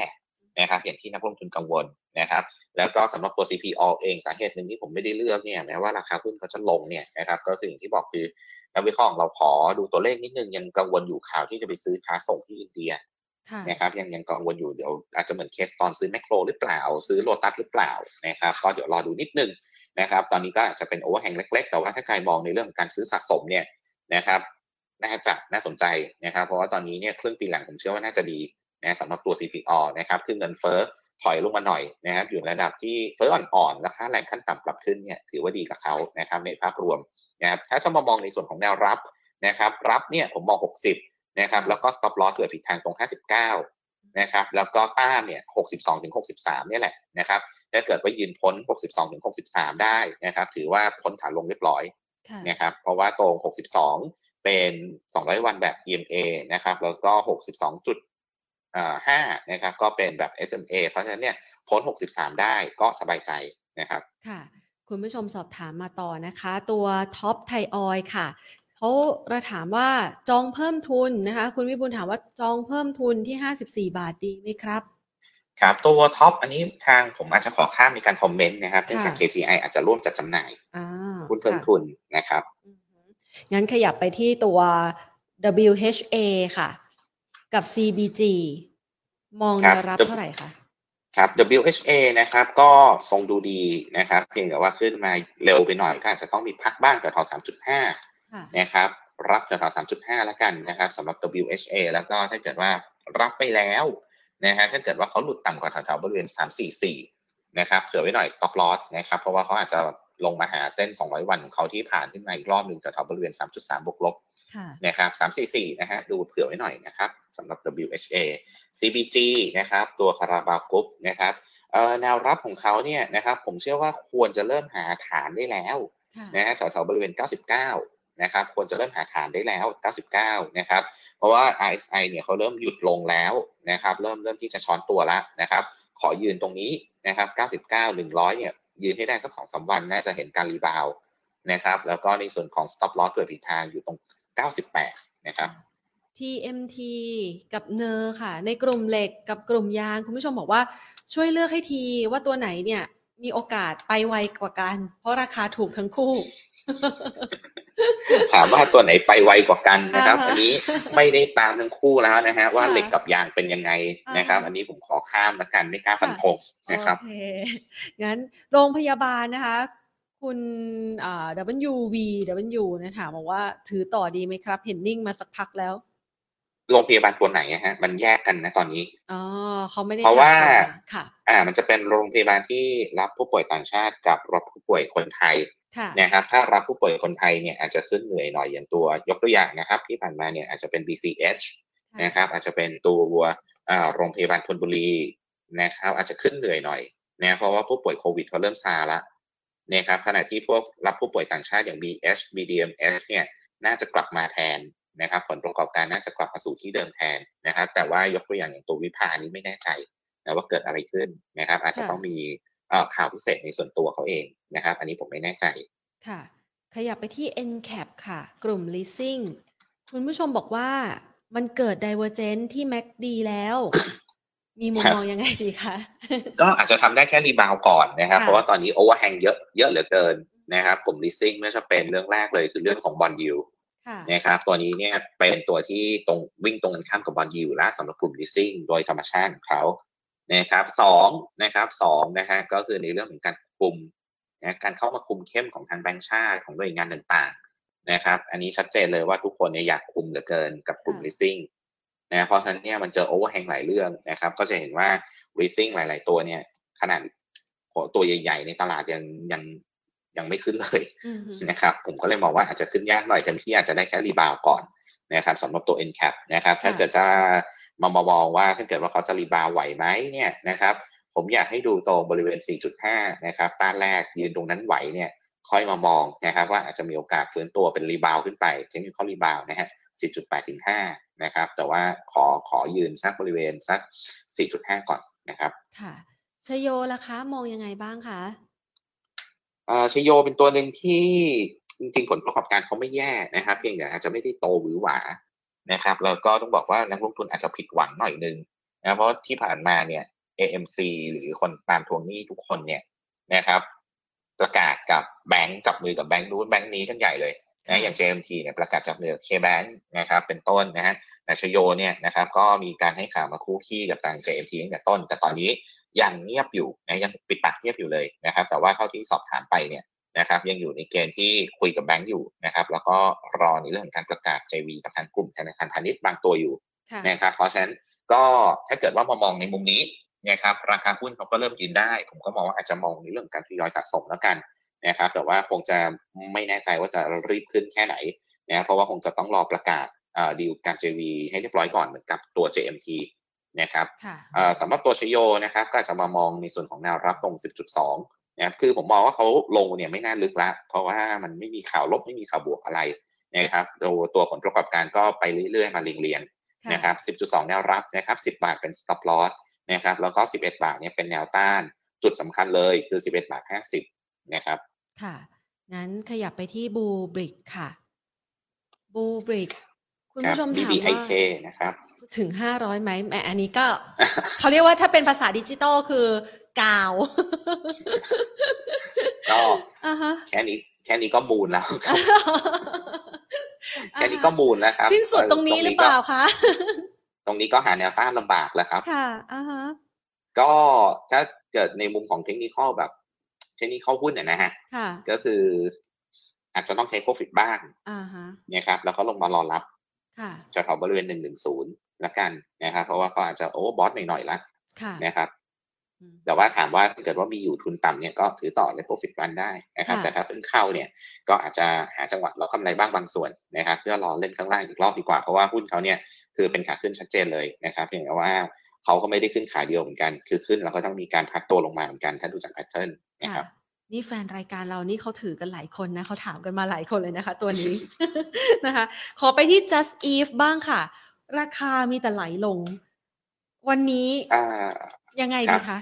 นะครับอย่างที่นักลงทุนกังวลนะครับแล้วก็สำหรับตัว CPO เองสาเหตุหนึ่งที่ผมไม่ได้เลือกเนี่ยแม้ว่าราคาหุ้นเขาจะลงเนี่ยนะครับก็คืออย่างที่บอกคือนักวิเคราะห์เราขอดูตัวเลขนิดนึงยังกังวลอยู่ข่าวที่จะไปซื้อค้าส่งที่อินเดียนะครับยังยังกังวลอยู่เดี๋ยวอาจจะเหมือนเคสตอนซื้อแมคโครหรือเปล่า ซื้อโลตัสหรือเปล่านะครับก็เดี๋ยวรอดูนิดนึงนะครับตอนนี้ก็อาจจะเป็น overhang เล็ก ๆ แต่ว่าถ้าใครมองในเรื่องการซื้อสะสมเนี่ยนะครับน่าจะน่าสนใจนะครับเพราะว่าตอนนี้เนี่ยครึ่งปีหลังผมเชื่อว่าน่าจะดี นะสำหรับตัว CPALL นะครับคือเงินเฟ้อถอยลงมาหน่อยนะครับอยู่ระดับที่เฟ้ออ่อนๆค่าแรงขั้นต่ำปรับขึ้นเนี่ยถือว่าดีกับเขานะครับในภาพรวมนะครับถ้าจะมามองในส่วนของแนวรับนะครับรับเนี่ยผมมอง 60นะครับแล้วก็ stop loss เกิดผิดทางตรง 59นะครับแล้วก็ต้านเนี่ย62ถึง63เนี่ยแหละนะครับถ้าเกิดว่ายืนพ้น 62ถึง63 ได้นะครับถือว่าพ้นขาลงเรียบร้อยนะครับเพราะว่าตรง 62 เป็น 200 วันแบบ EMA นะครับแล้วก็ 62จุด ห้านะครับก็เป็นแบบ SMA เพราะฉะนั้นเนี่ยพ้น 63 ได้ก็สบายใจนะครับค่ะ คุณผู้ชมสอบถามมาต่อนะคะ ตัวท็อปไทยออยล์ค่ะเขาระถามว่าจองเพิ่มทุนนะคะ คุณวิบูลถามว่าจองเพิ่มทุนที่ 54 บาทดีไหมครับครับตัวท็อปอันนี้ทางผมอาจจะขอข้ามในการ comment นะครับเนื่องจาก KTI อาจจะร่วมจัดจำหน่ายหุ้นเพิ่มทุนนะครับงั้นขยับไปที่ตัว WHA ค่ะ กับ CBG มองแนวรับเท่าไหร่คะครับ WHA นะครับ ก็ทรงดูดีนะครับ เพียงแต่ว่าขึ้นมาเร็วไปหน่อยก็อาจจะต้องมีพักบ้างแถวๆ3.5นะครับ รับแถวๆ3.5แล้วกันนะครับสำหรับ WHA แล้วก็ถ้าเกิดว่ารับไปแล้วนะฮะถ้าเกิดว่าเขาหลุดต่ำกว่าแถวๆบริเวณ344นะครับเผื่อไว้หน่อย stop loss นะครับ เพราะว่าเขาอาจจะ ลงมาหาเส้น 200 วันของเขาที่ผ่านขึ้นมาอีกรอบหนึ่งแถวๆบริเวณ 3.3 บวกลบนะครับ 344 นะฮะ ดูเผื่อไว้หน่อยนะครับสำหรับ WHA CBG นะครับ ตัวคาราบาวกรุ๊ปนะครับแนวรับของเขาเนี่ยนะครับ ผมเชื่อว่าควรจะเริ่มหาฐานได้แล้วนะฮะแถวๆบริเวณ 99 นะครับ ควรจะเริ่มหาฐานได้แล้ว 99 นะครับ เพราะว่า RSI เนี่ยเขาเริ่มหยุดลงแล้วนะครับ เริ่มเริ่มที่จะช้อนตัวแล้วนะครับ ขอยืนตรงนี้นะครับ 99 100 เนี่ย ยืนให้ได้สักสองสามวันน่าจะเห็นการ rebound นะครับ แล้วก็ในส่วนของ stop loss เกิดผิดทางอยู่ตรง 98 นะครับ TMT กับเนอร์ค่ะ ในกลุ่มเหล็กกับกลุ่มยาง คุณผู้ชมบอกว่าช่วยเลือกให้ทีว่าตัวไหนเนี่ยมีโอกาสไปไวกว่ากัน เพราะราคาถูกทั้งคู่ ถามว่าตัวไหนไปไวกว่ากันนะครับ อันนี้ไม่ได้ตามทั้งคู่แล้วนะฮะว่าเหล็กกับยางเป็นยังไงนะครับ อันนี้ผมขอข้ามละกันไม่กล้าฟันธงนะครับโอเคงั้นโรงพยาบาลนะคะ คุณอ่า WV W นะถามบอกว่าถือต่อดีไหมครับ เห็นนิ่งมาสักพักแล้วโรงพยาบาลตัวไหนฮะ มันแยกกันนะตอนนี้อ๋อเขาไม่ได้เพราะว่าค่ะ อ่า มันจะเป็นโรงพยาบาลที่รับผู้ป่วยต่างชาติกับรับผู้ป่วยคนไทย นะครับถ้ารับผู้ป่วยคนไทยเนี่ยอาจจะขึ้นเหนื่อยหน่อยอย่างตัวยกตัวอย่างนะครับ ที่ผ่านมาเนี่ยอาจจะเป็น BCH นะครับอาจจะเป็นตัวโรงพยาบาลธนบุรีนะครับอาจจะขึ้นเหนื่อยหน่อยนะเพราะว่าผู้ป่วยโควิดเขาเริ่มซาละนะครับขณะที่พวกรับผู้ป่วยต่างชาติอย่าง BH BDMS เนี่ยน่าจะกลับมาแทนนะครับผลประกอบการน่าจะกลับมาสู่ที่เดิมแทนนะครับ แต่ว่ายกตัวอย่างอย่างตัววิภานี้ไม่แน่ใจนะว่าเกิดอะไรขึ้นนะครับ อาจจะต้องมี ข่าวพิเศษในส่วนตัวเขาเองนะครับ อันนี้ผมไม่แน่ใจค่ะ ขยับไปที่ NCAP ค่ะ กลุ่ม leasing คุณผู้ชมบอกว่ามันเกิด divergence ที่ MACD แล้ว มีมุมมองยังไงดีคะก็อาจจะทำได้แค่ rebound ก่อนนะครับ เพราะว่าตอนนี้ overhang เยอะเยอะเหลือเกินนะครับ กลุ่มลิสซิ่งไม่จะเป็นเรื่องแรกเลยคือเรื่องของ bond yield นะครับตัวนี้เนี่ยเป็นตัวที่ตรงวิ่งตรงกันข้ามกับ bond yield แล้วสำหรับกลุ่มลิสซิ่งโดยธรรมชาติของเขา นะครับสองนะครับสองนะฮะก็คือในเรื่องของการคุมนะการเข้ามาคุมเข้มของทางแบงค์ชาติของหน่วยงานต่างๆนะครับ อันนี้ชัดเจนเลยว่าทุกคนเนี่ยอยากคุมเหลือเกินกับกลุ่มลิสซิ่งนะเพราะฉะนั้นเนี่ยมันเจอ overhang หลายเรื่องนะครับ ก็จะเห็นว่าลิสซิ่งหลาย ๆ ตัวเนี่ยขนาดตัวใหญ่ ๆ ในตลาดยังยังยังไม่ขึ้นเลยนะครับ ผมก็เลยมองว่าอาจจะขึ้นยากหน่อยเต็มที่อาจจะได้แค่ rebound ก่อนนะครับสำหรับตัว NCAP นะครับ ถ้าเกิดจะ มามามองว่าถ้าเกิดว่าเขาจะ rebound ไหวไหมเนี่ยนะครับผมอยากให้ดูตรงบริเวณ 4.5 นะครับต้านแรกยืนตรงนั้นไหวเนี่ยค่อยมามองนะครับว่าอาจจะมีโอกาสฟื้นตัวเป็น rebound ขึ้นไป technical rebound นะฮะ 4.8 ถึง 5 นะครับ แต่ว่าขอขอยืนสักบริเวณสัก 4.5 ก่อนนะครับ ค่ะชโยล่ะคะ มองยังไงบ้างคะชโยเป็นตัวหนึ่งที่จริงๆ ผลประกอบการเขาไม่แย่นะครับ เพียงแต่อาจจะไม่ได้โตหวือหวา นะครับแล้วก็ต้องบอกว่านักลงทุนอาจจะผิดหวังหน่อยนึงนะเพราะที่ผ่านมาเนี่ย AMC หรือคนตามทวงหนี้ทุกคนเนี่ยนะครับ ประกาศกับแบงก์จับมือกับแบงก์นู้นแบงก์นี้กันใหญ่เลยนะอย่าง JMT เนี่ยประกาศจับมือเคแบงก์นะครับ เป็นต้นนะฮะนาชโยเนี่ยนะครับ ก็มีการให้ข่าวมาคู่ขี้กับทาง JMT ตั้งแต่ต้น แต่ตอนนี้ยังเงียบอยู่นะยังปิดปากเงียบอยู่เลยนะครับ แต่ว่าเท่าที่สอบถามไปเนี่ย นะครับยังอยู่ในเกณฑ์ที่คุยกับแบงก์อยู่นะครับ แล้วก็รอในเรื่องของการประกาศ JV กับทางกลุ่มธนาคารพาณิชย์บางตัวอยู่นะครับเพราะฉะนั้นก็ถ้าเกิดว่ามามองในมุมนี้นะครับราคาหุ้นเขาก็เริ่มยืนได้ ผมก็มองว่าอาจจะมองในเรื่องการทยอยสะสมแล้วกันนะครับแต่ว่าคงจะไม่แน่ใจว่าจะรีบขึ้นแค่ไหนนะเพราะว่าคงจะต้องรอประกาศดีลการ JV ให้เรียบร้อยก่อนเหมือนกับตัว JMT นะครับสำหรับตัวชโยนะครับก็จะมามองในส่วนของแนวรับตรง 10.2 นะครับคือผมมองว่าเขาลงเนี่ยไม่น่าลึกละเพราะว่ามันไม่มีข่าวลบไม่มีข่าวบวกอะไรนะครับโดยตัวผลประกอบการก็ไปเรื่อยๆ มาเรียงๆนะครับ 10.2 แนวรับนะครับ 10 บาทเป็น stop loss นะครับ แล้วก็ 11 บาทเนี่ยเป็นแนวต้าน จุดสำคัญเลยคือ 11 บาท 50 นะครับ ค่ะ งั้นขยับไปที่บูบริกค่ะ บูบริกคุณผู้ชมถามว่านะครับ ถึงห้าร้อยไหมแหมอันนี้ก็ เขาเรียกว่าถ้าเป็นภาษาดิจิตอลคือ กาวก็แค่นี้แค่นี้ก็มูลแล้วแค่นี้ก็มูลแล้วครับ สิ้นสุดตรงนี้หรือเปล่าคะตรงนี้ก็หาแนวต้านลำบากแล้วครับ ค่ะอ่าฮะก็ถ้าเกิดในมุมของเทคนิคแบบ เทคนิคหุ้นเนี่ยนะฮะก็คือ อาจจะต้องเทคโปรฟิตบ้างเนี่ยครับ แล้วเขาลงมารอรับจะแถวบริเวณหนึ่งหนึ่งศูนย์ละกันนะครับ เพราะว่าเขาอาจจะโอ้บอสหน่อยๆละนะครับ แต่ว่าถามว่าถ้าเกิดว่ามีอยู่ทุนต่ำเนี่ยก็ถือต่อในโปรฟิตรันได้นะครับ แต่ถ้าเพิ่งเข้าเนี่ยก็อาจจะหาจังหวะเรากำไรบ้างบางส่วนนะครับเพื่อรอเล่นข้างล่างอีกรอบดีกว่า เพราะว่าหุ้นเขาเนี่ยคือเป็นขาขึ้นชัดเจนเลยนะครับเพียงแต่ว่าเขาก็ไม่ได้ขึ้นขาเดียวเหมือนกัน คือขึ้นแล้วก็ต้องมีการพักตัวลงมาเหมือนกัน ถ้าดูจากแพทเทิร์นนะครับนี่แฟนรายการเรานี่เขาถือกันหลายคนนะเขาถามกันมาหลายคนเลยนะคะ ตัวนี้นะคะ ขอไปที่ just eve บ้างค่ะ ราคามีแต่ไหลลง วันนี้ยังไงดีคะ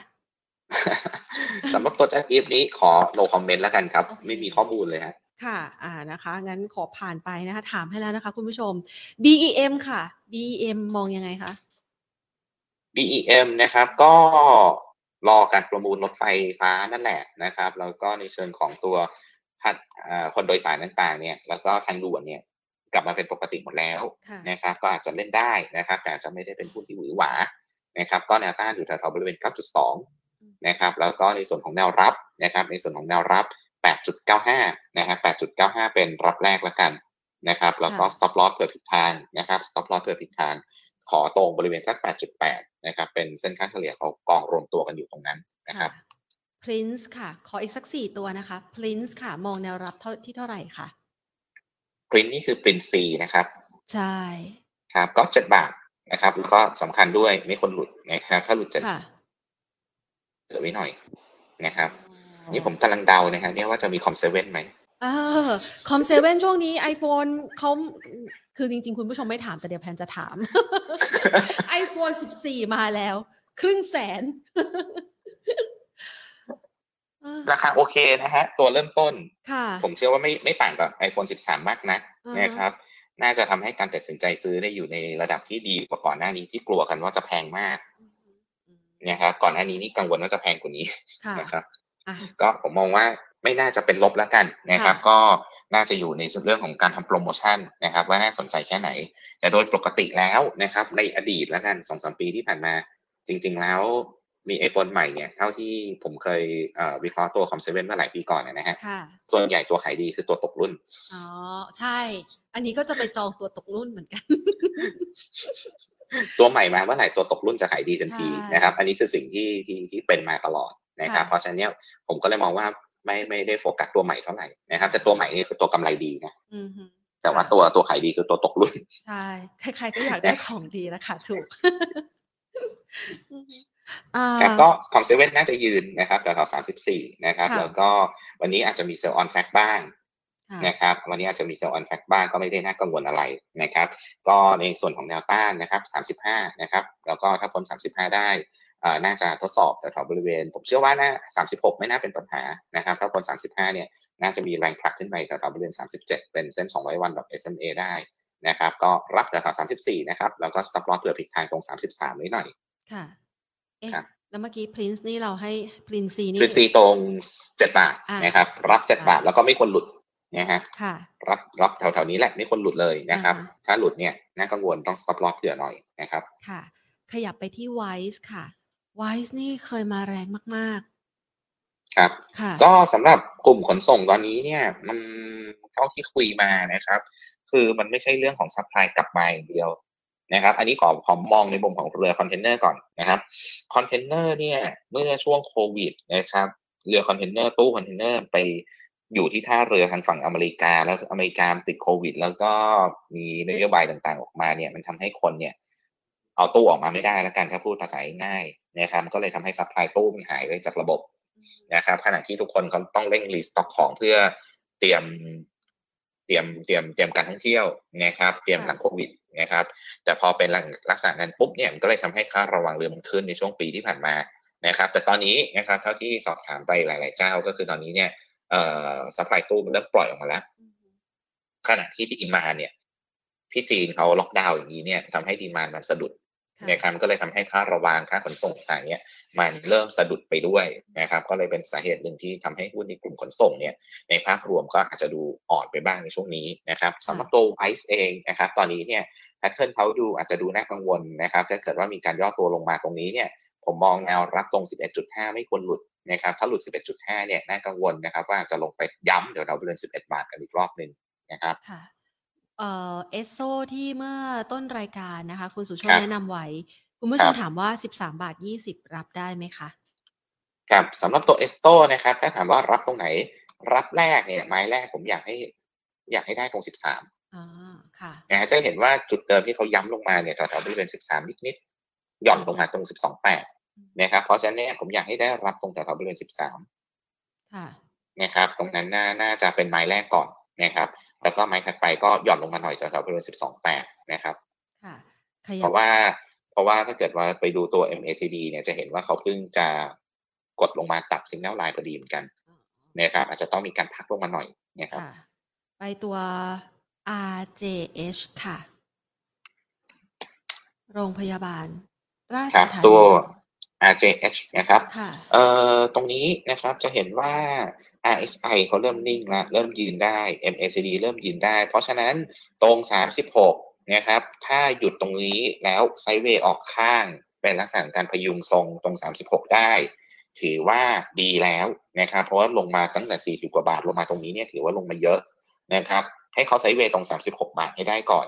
สำหรับตัว just eve นี้ขอ no comment แล้วกันครับ ไม่มีข้อมูลเลยฮะค่ะ อ่านะคะ งั้นขอผ่านไปนะคะ ถามให้แล้วนะคะ คุณผู้ชม BEM ค่ะ BEM มองยังไงคะ BEM นะครับ ก็รอการประมูลรถไฟฟ้านั่นแหละนะครับ แล้วก็ในเชิงของตัวพัดคนโดยสารต่างๆ เนี่ย แล้วก็ทางด่วนเนี่ย กลับมาเป็นปกติหมดแล้วนะครับ ก็อาจจะเล่นได้นะครับ แต่อาจจะไม่ได้เป็นผู้ที่หวือหวานะครับ ก็แนวต้านอยู่แถวๆบริเวณ 9.2 นะครับแล้วก็ในส่วนของแนวรับนะครับในส่วนของแนวรับ 8.95 นะครับ8.95 เป็นรับแรกแล้วกันนะครับแล้วก็ stop loss เผื่อผิดทางนะครับ stop loss เผื่อผิดทาง ขอตรงบริเวณสัก 8.8 นะครับเป็นเส้นค่าเฉลี่ยเขากองรวมตัวกันอยู่ตรงนั้นนะครับ Prince ค่ะ ขออีกสักสี่ตัวนะคะ Prince ค่ะ มองแนวรับเท่าที่เท่าไหร่คะ Prince นี่คือ Prince C นะครับ ใช่ครับก็เจ็ดบาทนะครับแล้วก็สำคัญด้วยไม่ควรหลุดนะครับถ้าหลุดจะ เหลือไว้หน่อยนะครับนี่ผมกำลังเดานะครับเนี่ยว่าจะมีคอมเซเว่นไหมคอมเซเว่นช่วงนี้ iPhone เขาคือจริง ๆ คุณผู้ชมไม่ถามแต่เดี๋ยวแพนจะถาม iPhone 14 มาแล้ว ครึ่งแสน ราคาโอเคนะฮะ ตัวเริ่มต้น ผมเชื่อว่าไม่ไม่ต่างกับ iPhone 13 มากนะนะครับ น่าจะทำให้การตัดสินใจซื้อได้อยู่ในระดับที่ดีกว่าก่อนหน้านี้ที่กลัวกันว่าจะแพงมาก นะครับก่อนหน้านี้นี่กังวลว่าจะแพงกว่านี้นะครับก็ผมมองว่าไม่น่าจะเป็นลบแล้วกันนะครับ ก็น่าจะอยู่ในเรื่องของการทำโปรโมชั่นนะครับ ว่าน่าสนใจแค่ไหน แต่โดยปกติแล้วนะครับ ในอดีตแล้วกันสองสมปีที่ผ่านมา จริง ๆ แล้วมีไอโฟนใหม่เนี่ยเท่าที่ผมเคยวิเคราะห์ตัวคอมเซเว่นเมื่อหลายปีก่อนนะฮะส่วนใหญ่ตัวขายดีคือตัวตกรุ่น อ๋อ ใช่ อันนี้ก็จะไปจองตัวตกรุ่นเหมือนกัน ตัวใหม่มาเมื่อไหร่ตัวตกรุ่นจะขายดีทันทีนะครับ อันนี้คือสิ่งที่ที่ที่เป็นมาตลอดนะครับ เพราะฉะนั้นเนี่ยผมก็เลยมองว่าไม่ไม่ได้โฟกัสตัวใหม่เท่าไหร่นะครับ แต่ตัวใหม่นี่คือตัวกำไรดีนะแต่ว่าตัวตัวขายดีคือตัวตกรุ่น ใช่ ใครๆก็อยากได้ของดีนะคะถูกแต่ก็ COM7น่าจะยืนนะครับแถวๆสามสิบสี่นะครับ แล้วก็วันนี้อาจจะมี sell on fact บ้าง นะครับวันนี้อาจจะมี sell on fact บ้างก็ไม่ได้น่ากังวลอะไรนะครับ ก็ในส่วนของแนวต้านนะครับสามสิบห้านะครับ แล้วก็ถ้าพ้นสามสิบห้าได้น่าจะทดสอบแถวๆบริเวณ ผมเชื่อว่าน่าสามสิบหกไม่น่าเป็นปัญหานะครับ ถ้าพ้นสามสิบห้าเนี่ยน่าจะมีแรงผลักขึ้นไปแถวๆบริเวณสามสิบเจ็ดเป็นเส้นสองร้อยวันแบบ SMA ได้นะครับ ก็รับแถวๆสามสิบสี่นะครับ แล้วก็ stop loss เผื่อผิดทางตรงสามสิบสามนิดหน่อย ค่ะ เอ๊ะแล้วเมื่อกี้ Prince นี่เราให้ Prince นี่ Prince ตรงเจ็ดบาทนะครับ รับเจ็ดบาทแล้วก็ไม่ควรหลุด นะฮะรับรับแถวๆนี้แหละไม่ควรหลุดเลยนะครับ ถ้าหลุดเนี่ยน่ากังวลต้อง stop loss เผื่อหน่อยนะครับ ค่ะ ขยับไปที่ Wise ค่ะ Wise นี่เคยมาแรงมากๆ ครับ ก็สำหรับกลุ่มขนส่งตอนนี้เนี่ย มันเท่าที่คุยมานะครับ คือมันไม่ใช่เรื่องของ supply กลับมาอย่างเดียวนะครับ อันนี้ขอขอมองในมุมของเรือคอนเทนเนอร์ก่อนนะครับคอนเทนเนอร์เนี่ยเมื่อช่วงโควิดนะครับเรือคอนเทนเนอร์ตู้คอนเทนเนอร์ไป อยู่ที่ท่าเรือทางฝั่งอเมริกา แล้วอเมริกาติดโควิด แล้วก็มีนโยบายต่างๆ ออกมาเนี่ย มันทำให้คนเนี่ย เอาตู้ออกมาไม่ได้แล้วกันถ้าพูดภาษาง่ายนะครับก็เลยทำให้ supply ตู้มันหายไปจากระบบนะครับ ขณะที่ทุกคนเขาต้องเร่ง restock ของเพื่อเตรียมเตรียมเตรียมเตรียมการท่องเที่ยวนะครับ เตรียมหลังโควิดนะครับ แต่พอเป็นลักษณะนั้นปุ๊บเนี่ยก็เลยทำให้ค่าระวางเรือมันขึ้นในช่วงปีที่ผ่านมานะครับ แต่ตอนนี้นะครับเท่าที่สอบถามไปหลาย ๆ เจ้าก็คือตอนนี้เนี่ย supply ตู้มันเริ่มปล่อยออกมาแล้ว ขณะที่ดีมาเนี่ย ที่จีนเขาล็อกดาวน์อย่างนี้เนี่ยทำให้ดีมานมันสะดุดนะครับก็เลยทำให้ค่าระวางค่าขนส่งต่างเนี่ยมันเริ่มสะดุดไปด้วยนะครับ ก็เลยเป็นสาเหตุหนึ่งที่ทำให้หุ้นในกลุ่มขนส่งเนี่ย ในภาพรวมก็อาจจะดูอ่อนไปบ้างในช่วงนี้นะครับสำหรับตัวไอซ์เองนะครับ ตอนนี้เนี่ยแพทเทิร์นเขาดูอาจจะดูน่ากังวลนะครับ ถ้าเกิดว่ามีการย่อตัวลงมาตรงนี้เนี่ย ผมมองแนวรับตรง 11.5 ไม่ควรหลุด นะครับถ้าหลุด 11.5 เนี่ยน่ากังวลนะครับ ว่าจะลงไปย้ำเดี๋ยวเราเดือน11 บาทกันอีกรอบหนึ่งนะครับเอ่อเอสโซที่เมื่อต้นรายการนะคะ คุณสุชาติแนะนำไว้ คุณผู้ชมถามว่าสิบสามบาทยี่สิบรับได้ไหมคะครับสำหรับตัวเอสโซนะครับ ถ้าถามว่ารับตรงไหน รับแรกเนี่ยไม้แรกผมอยากให้ อยากให้ได้ตรงสิบสามอ่าค่ะนะจะเห็นว่าจุดเดิมที่เขาย้ำลงมาเนี่ยแถวๆบริเวณสิบสามนิดๆหย่อนลงมาตรงสิบสองแปด นะครับเพราะฉะนั้นเนี่ยผมอยากให้ได้รับตรงแถวๆบริเวณสิบสามค่ะนะครับ ตรงนั้นน่าน่าจะเป็นไม้แรกก่อนนะครับ แล้วก็ไม้ถัดไปก็หย่อนลงมาหน่อยแถวๆบริเวณสิบสองแปดนะครับค่ะเพราะว่าเพราะว่าถ้าเกิดว่าไปดูตัว MACD เนี่ยจะเห็นว่าเขาเพิ่งจะกดลงมาตัดสิงแนลไลน์พอดีเหมือนกันนะครับ อาจจะต้องมีการพักลงมาหน่อยนะครับไปตัว RJH ค่ะ โรงพยาบาล ราชธานีตัว RJH นะครับเอ่อตรงนี้นะครับจะเห็นว่า RSI เขาเริ่มนิ่งแล้วเริ่มยืนได้ MACD เริ่มยืนได้ เพราะฉะนั้นตรง 36 นะครับ ถ้าหยุดตรงนี้แล้วไซเวย์ออกข้างเป็นลักษณะการพยุงทรงตรง 36 ได้ ถือว่าดีแล้วนะครับ เพราะว่าลงมาตั้งแต่ 40 กว่าบาทลงมาตรงนี้เนี่ยถือว่าลงมาเยอะนะครับ ให้เขาไซเวย์ตรง 36 บาทให้ได้ก่อน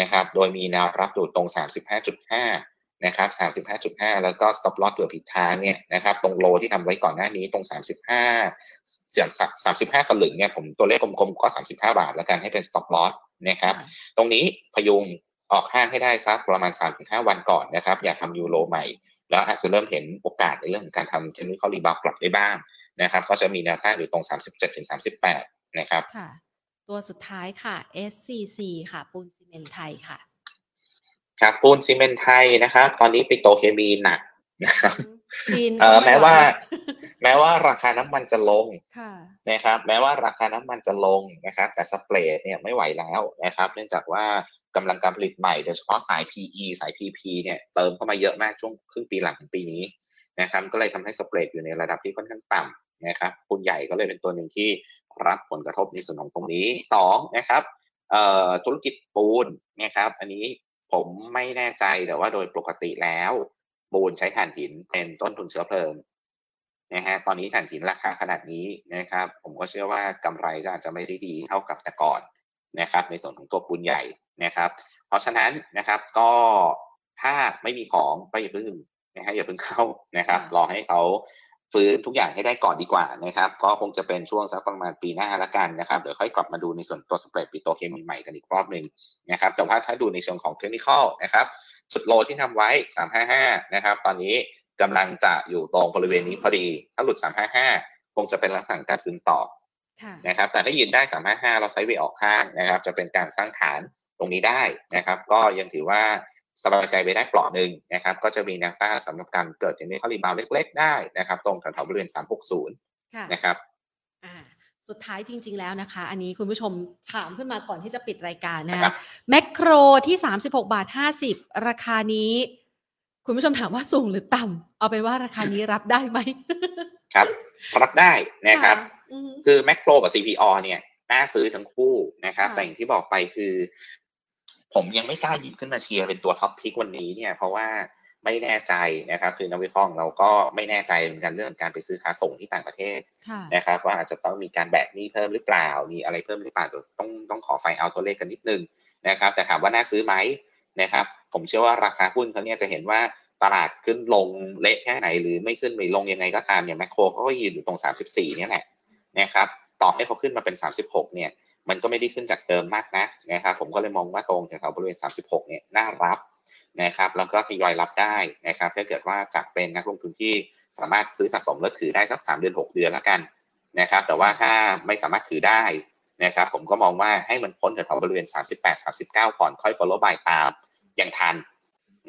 นะครับ โดยมีแนวรับอยู่ตรง 35.5 นะครับ35.5 แล้วก็ stop loss เผื่อผิดทางเนี่ยนะครับตรงโลที่ทำไว้ก่อนหน้านี้ตรง 35เสียง35 สลึงเนี่ยผมตัวเลขกลมๆก็ 35 บาทแล้วกันให้เป็น stop loss นะครับตรงนี้พยุงออกข้างให้ได้สักประมาณ 3-5 วันก่อนนะครับอย่าทำยูโรใหม่ แล้วอาจจะเริ่มเห็นโอกาสในเรื่องของการทำเทคนิคอลรีบาวกลับได้บ้างนะครับก็จะมีแนวต้านอยู่ตรง 37-38 นะครับค่ะตัวสุดท้ายค่ะ SCC ค่ะปูนซีเมนไทยค่ะ ครับปูนซีเมนไทยนะครับ ตอนนี้ปิโตเคมีหนักนะครับเออแม้ว่า แม้ว่าราคาน้ำมันจะลงนะครับ แม้ว่าราคาน้ำมันจะลงนะครับ แต่สเปรดเนี่ยไม่ไหวแล้วนะครับ เนื่องจากว่ากำลังการผลิตใหม่โดยเฉพาะสาย PE สาย PP เนี่ยเติมเข้ามาเยอะมากช่วงครึ่งปีหลังของปีนี้นะครับ ก็เลยทำให้สเปรดอยู่ในระดับที่ค่อนข้างต่ำนะครับหุ้นใหญ่ก็เลยเป็นตัวหนึ่งที่รับผลกระทบในส่วนของตรงนี้2นะครับธุรกิจปูนนะครับ อันนี้ ผมไม่แน่ใจแต่ว่าโดยปกติแล้วปูนใช้ถ่านหินเป็นต้นทุนเชื้อเพลิงนะฮะตอนนี้ถ่านหินราคาขนาดนี้นะครับ ผมก็เชื่อว่ากำไรก็อาจจะไม่ได้ดีเท่ากับแต่ก่อนนะครับ ในส่วนของตัวปูนใหญ่นะครับ เพราะฉะนั้นนะครับก็ถ้าไม่มีของก็อย่าเพิ่งนะฮะอย่าเพิ่งเข้านะครับ รอให้เขา ฟื้นทุกอย่างให้ได้ก่อนดีกว่านะครับ ก็คงจะเป็นช่วงสักประมาณปีหน้าละกันนะครับ เดี๋ยวค่อยกลับมาดูในส่วนตัวสเปรดปิโตเคมีใหม่กันอีกรอบหนึ่งนะครับ แต่ว่าถ้าดูในเชิงของเทคนิคนะครับสุดโลที่ทำไว้ 355 นะครับ ตอนนี้กำลังจะอยู่ตรงบริเวณนี้พอดี ถ้าหลุด 355 คงจะเป็นลักษณะการซึมต่อนะครับ แต่ถ้ายืนได้ 355 เราไซด์เวออกข้างนะครับ จะเป็นการสร้างฐานตรงนี้ได้นะครับ ก็ยังถือว่า สบายใจไปได้เปลาะหนึ่งนะครับ ก็จะมีแนวต้านสำหรับการเกิดอย่างนี้เขารีบาวเล็ก ๆ ได้นะครับ ตรงแถวบริเวณ 360 นะครับสุดท้ายจริง ๆ แล้วนะคะ อันนี้คุณผู้ชมถามขึ้นมาก่อนที่จะปิดรายการนะคะแมคโครที่ 36 บาท 50 ราคานี้ คุณผู้ชมถามว่าสูงหรือต่ำเอาเป็นว่าราคานี้รับได้ไหมครับ รับได้นะครับ คือแมคโครกับ CPO เนี่ยน่าซื้อทั้งคู่นะครับ แต่อย่างที่บอกไปคือ ผมยังไม่กล้าหยิบขึ้นมาเชียร์เป็นตัวท็อปพิกวันนี้เนี่ยเพราะว่าไม่แน่ใจนะครับคือนักวิเคราะห์เราก็ไม่แน่ใจเหมือนกันเรื่องการไปซื้อค้าส่งที่ต่างประเทศนะครับ ว่าอาจจะต้องมีการแบกหนี้เพิ่มหรือเปล่ามีอะไรเพิ่มหรือเปล่าต้องต้องขอไฟเอาตัวเลขกันนิดนึงนะครับ แต่ถามว่าน่าซื้อไหมนะครับ ผมเชื่อว่าราคาหุ้นเขาเนี่ยจะเห็นว่าตลาดขึ้นลงเละแค่ไหนหรือไม่ขึ้นไม่ลงยังไงก็ตามอย่างแมคโครเขาก็ยืนอยู่ตรง 34เนี่ยแหละนะครับ ต่อให้เขาขึ้นมาเป็น 36 เนี่ย มันก็ไม่ได้ขึ้นจากเดิมมากนะนะครับผมก็เลยมองว่าตรงแถวบริเวณ 36 เนี่ยน่ารับนะครับแล้วก็ทยอยรับได้นะครับถ้าเกิดว่าจากเป็นนักลงทุนที่สามารถซื้อสะสมแล้วถือได้สัก 3 เดือน 6 เดือนแล้วกันนะครับแต่ว่าถ้าไม่สามารถถือได้นะครับผมก็มองว่าให้มันพ้นแถวบริเวณ 38 39 ก่อนค่อย follow by ตามยังทัน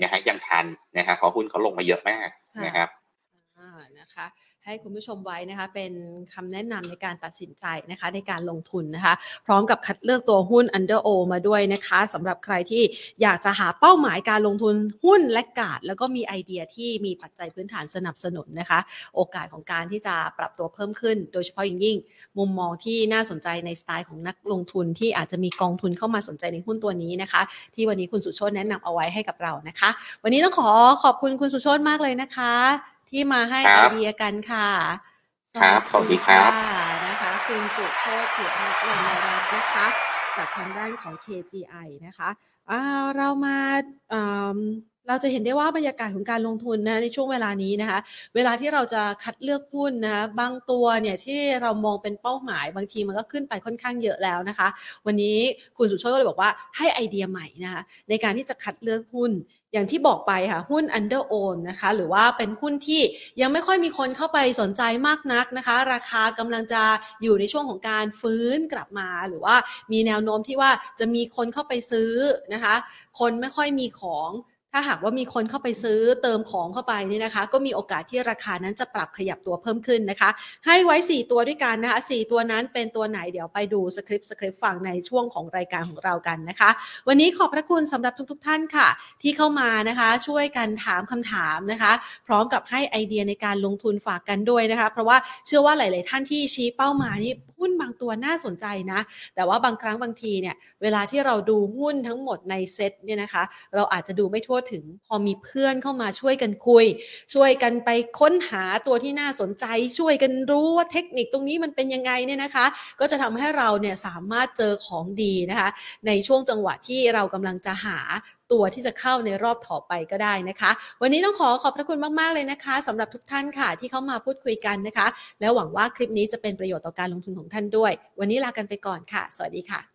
นะฮะยังทันนะครับเพราะหุ้นเขาลงมาเยอะมากนะครับนะคะ ให้คุณผู้ชมไว้นะคะเป็นคำแนะนำในการตัดสินใจนะคะในการลงทุนนะคะ พร้อมกับคัดเลือกตัวหุ้น Under O มาด้วยนะคะสำหรับใครที่อยากจะหาเป้าหมายการลงทุนหุ้นและกาด แล้วก็มีไอเดียที่มีปัจจัยพื้นฐานสนับสนุนนะคะ โอกาสของการที่จะปรับตัวเพิ่มขึ้น โดยเฉพาะอย่างยิ่ง มุมมองที่น่าสนใจในสไตล์ของนักลงทุนที่อาจจะมีกองทุนเข้ามาสนใจในหุ้นตัวนี้นะคะ ที่วันนี้คุณสุชตแนะนำเอาไว้ให้กับเรานะคะ วันนี้ต้องขอขอบคุณคุณสุชตมากเลยนะคะ ที่มาให้ไอเดียกันค่ะครับ สวัสดีครับนะคะ คุณสุโชติเขียนวรรณรัตน์นะคะ จากทางด้านของ KGI นะคะเรามา เราจะเห็นได้ว่าบรรยากาศของการลงทุนนะในช่วงเวลานี้นะคะ เวลาที่เราจะคัดเลือกหุ้นนะบางตัวเนี่ยที่เรามองเป็นเป้าหมาย บางทีมันก็ขึ้นไปค่อนข้างเยอะแล้วนะคะ วันนี้คุณสุชาติก็เลยบอกว่าให้ไอเดียใหม่นะคะในการที่จะคัดเลือกหุ้นอย่างที่บอกไปค่ะหุ้น under own นะคะหรือว่าเป็นหุ้นที่ยังไม่ค่อยมีคนเข้าไปสนใจมากนักนะคะ ราคากำลังจะอยู่ในช่วงของการฟื้นกลับมา หรือว่ามีแนวโน้มที่ว่าจะมีคนเข้าไปซื้อนะคะ คนไม่ค่อยมีของ ถ้าหากว่ามีคนเข้าไปซื้อเติมของเข้าไปนี่นะคะ ก็มีโอกาสที่ราคานั้นจะปรับขยับตัวเพิ่มขึ้นนะคะ ให้ไว้ 4 ตัวด้วยกันนะคะ 4 ตัวนั้นเป็นตัวไหนเดี๋ยวไปดูสคริปต์สคริปต์ฟังในช่วงของรายการของเรากันนะคะ วันนี้ขอบพระคุณสำหรับทุกๆท่านค่ะ ที่เข้ามานะคะ ช่วยกันถามคำถามนะคะ พร้อมกับให้ไอเดียในการลงทุนฝากกันด้วยนะคะ เพราะว่าเชื่อว่าหลาย ๆ ท่านที่ชี้เป้าหมายนี่หุ้นบางตัวน่าสนใจนะ แต่ว่าบางครั้งบางทีเนี่ยเวลาที่เราดูหุ้นทั้งหมดในเซ็ตเนี่ยนะคะ เราอาจจะดูไม่ทั่วถึงพอมีเพื่อนเข้ามาช่วยกันคุย ช่วยกันไปค้นหาตัวที่น่าสนใจ ช่วยกันรู้ว่าเทคนิคตรงนี้มันเป็นยังไงเนี่ยนะคะ ก็จะทำให้เราเนี่ยสามารถเจอของดีนะคะ ในช่วงจังหวะที่เรากำลังจะหาตัวที่จะเข้าในรอบต่อไปก็ได้นะคะ วันนี้ต้องขอขอบพระคุณมาก ๆ เลยนะคะสำหรับทุกท่านค่ะ ที่เข้ามาพูดคุยกันนะคะ แล้วหวังว่าคลิปนี้จะเป็นประโยชน์ต่อการลงทุนของท่านด้วย วันนี้ลากันไปก่อนค่ะ สวัสดีค่ะ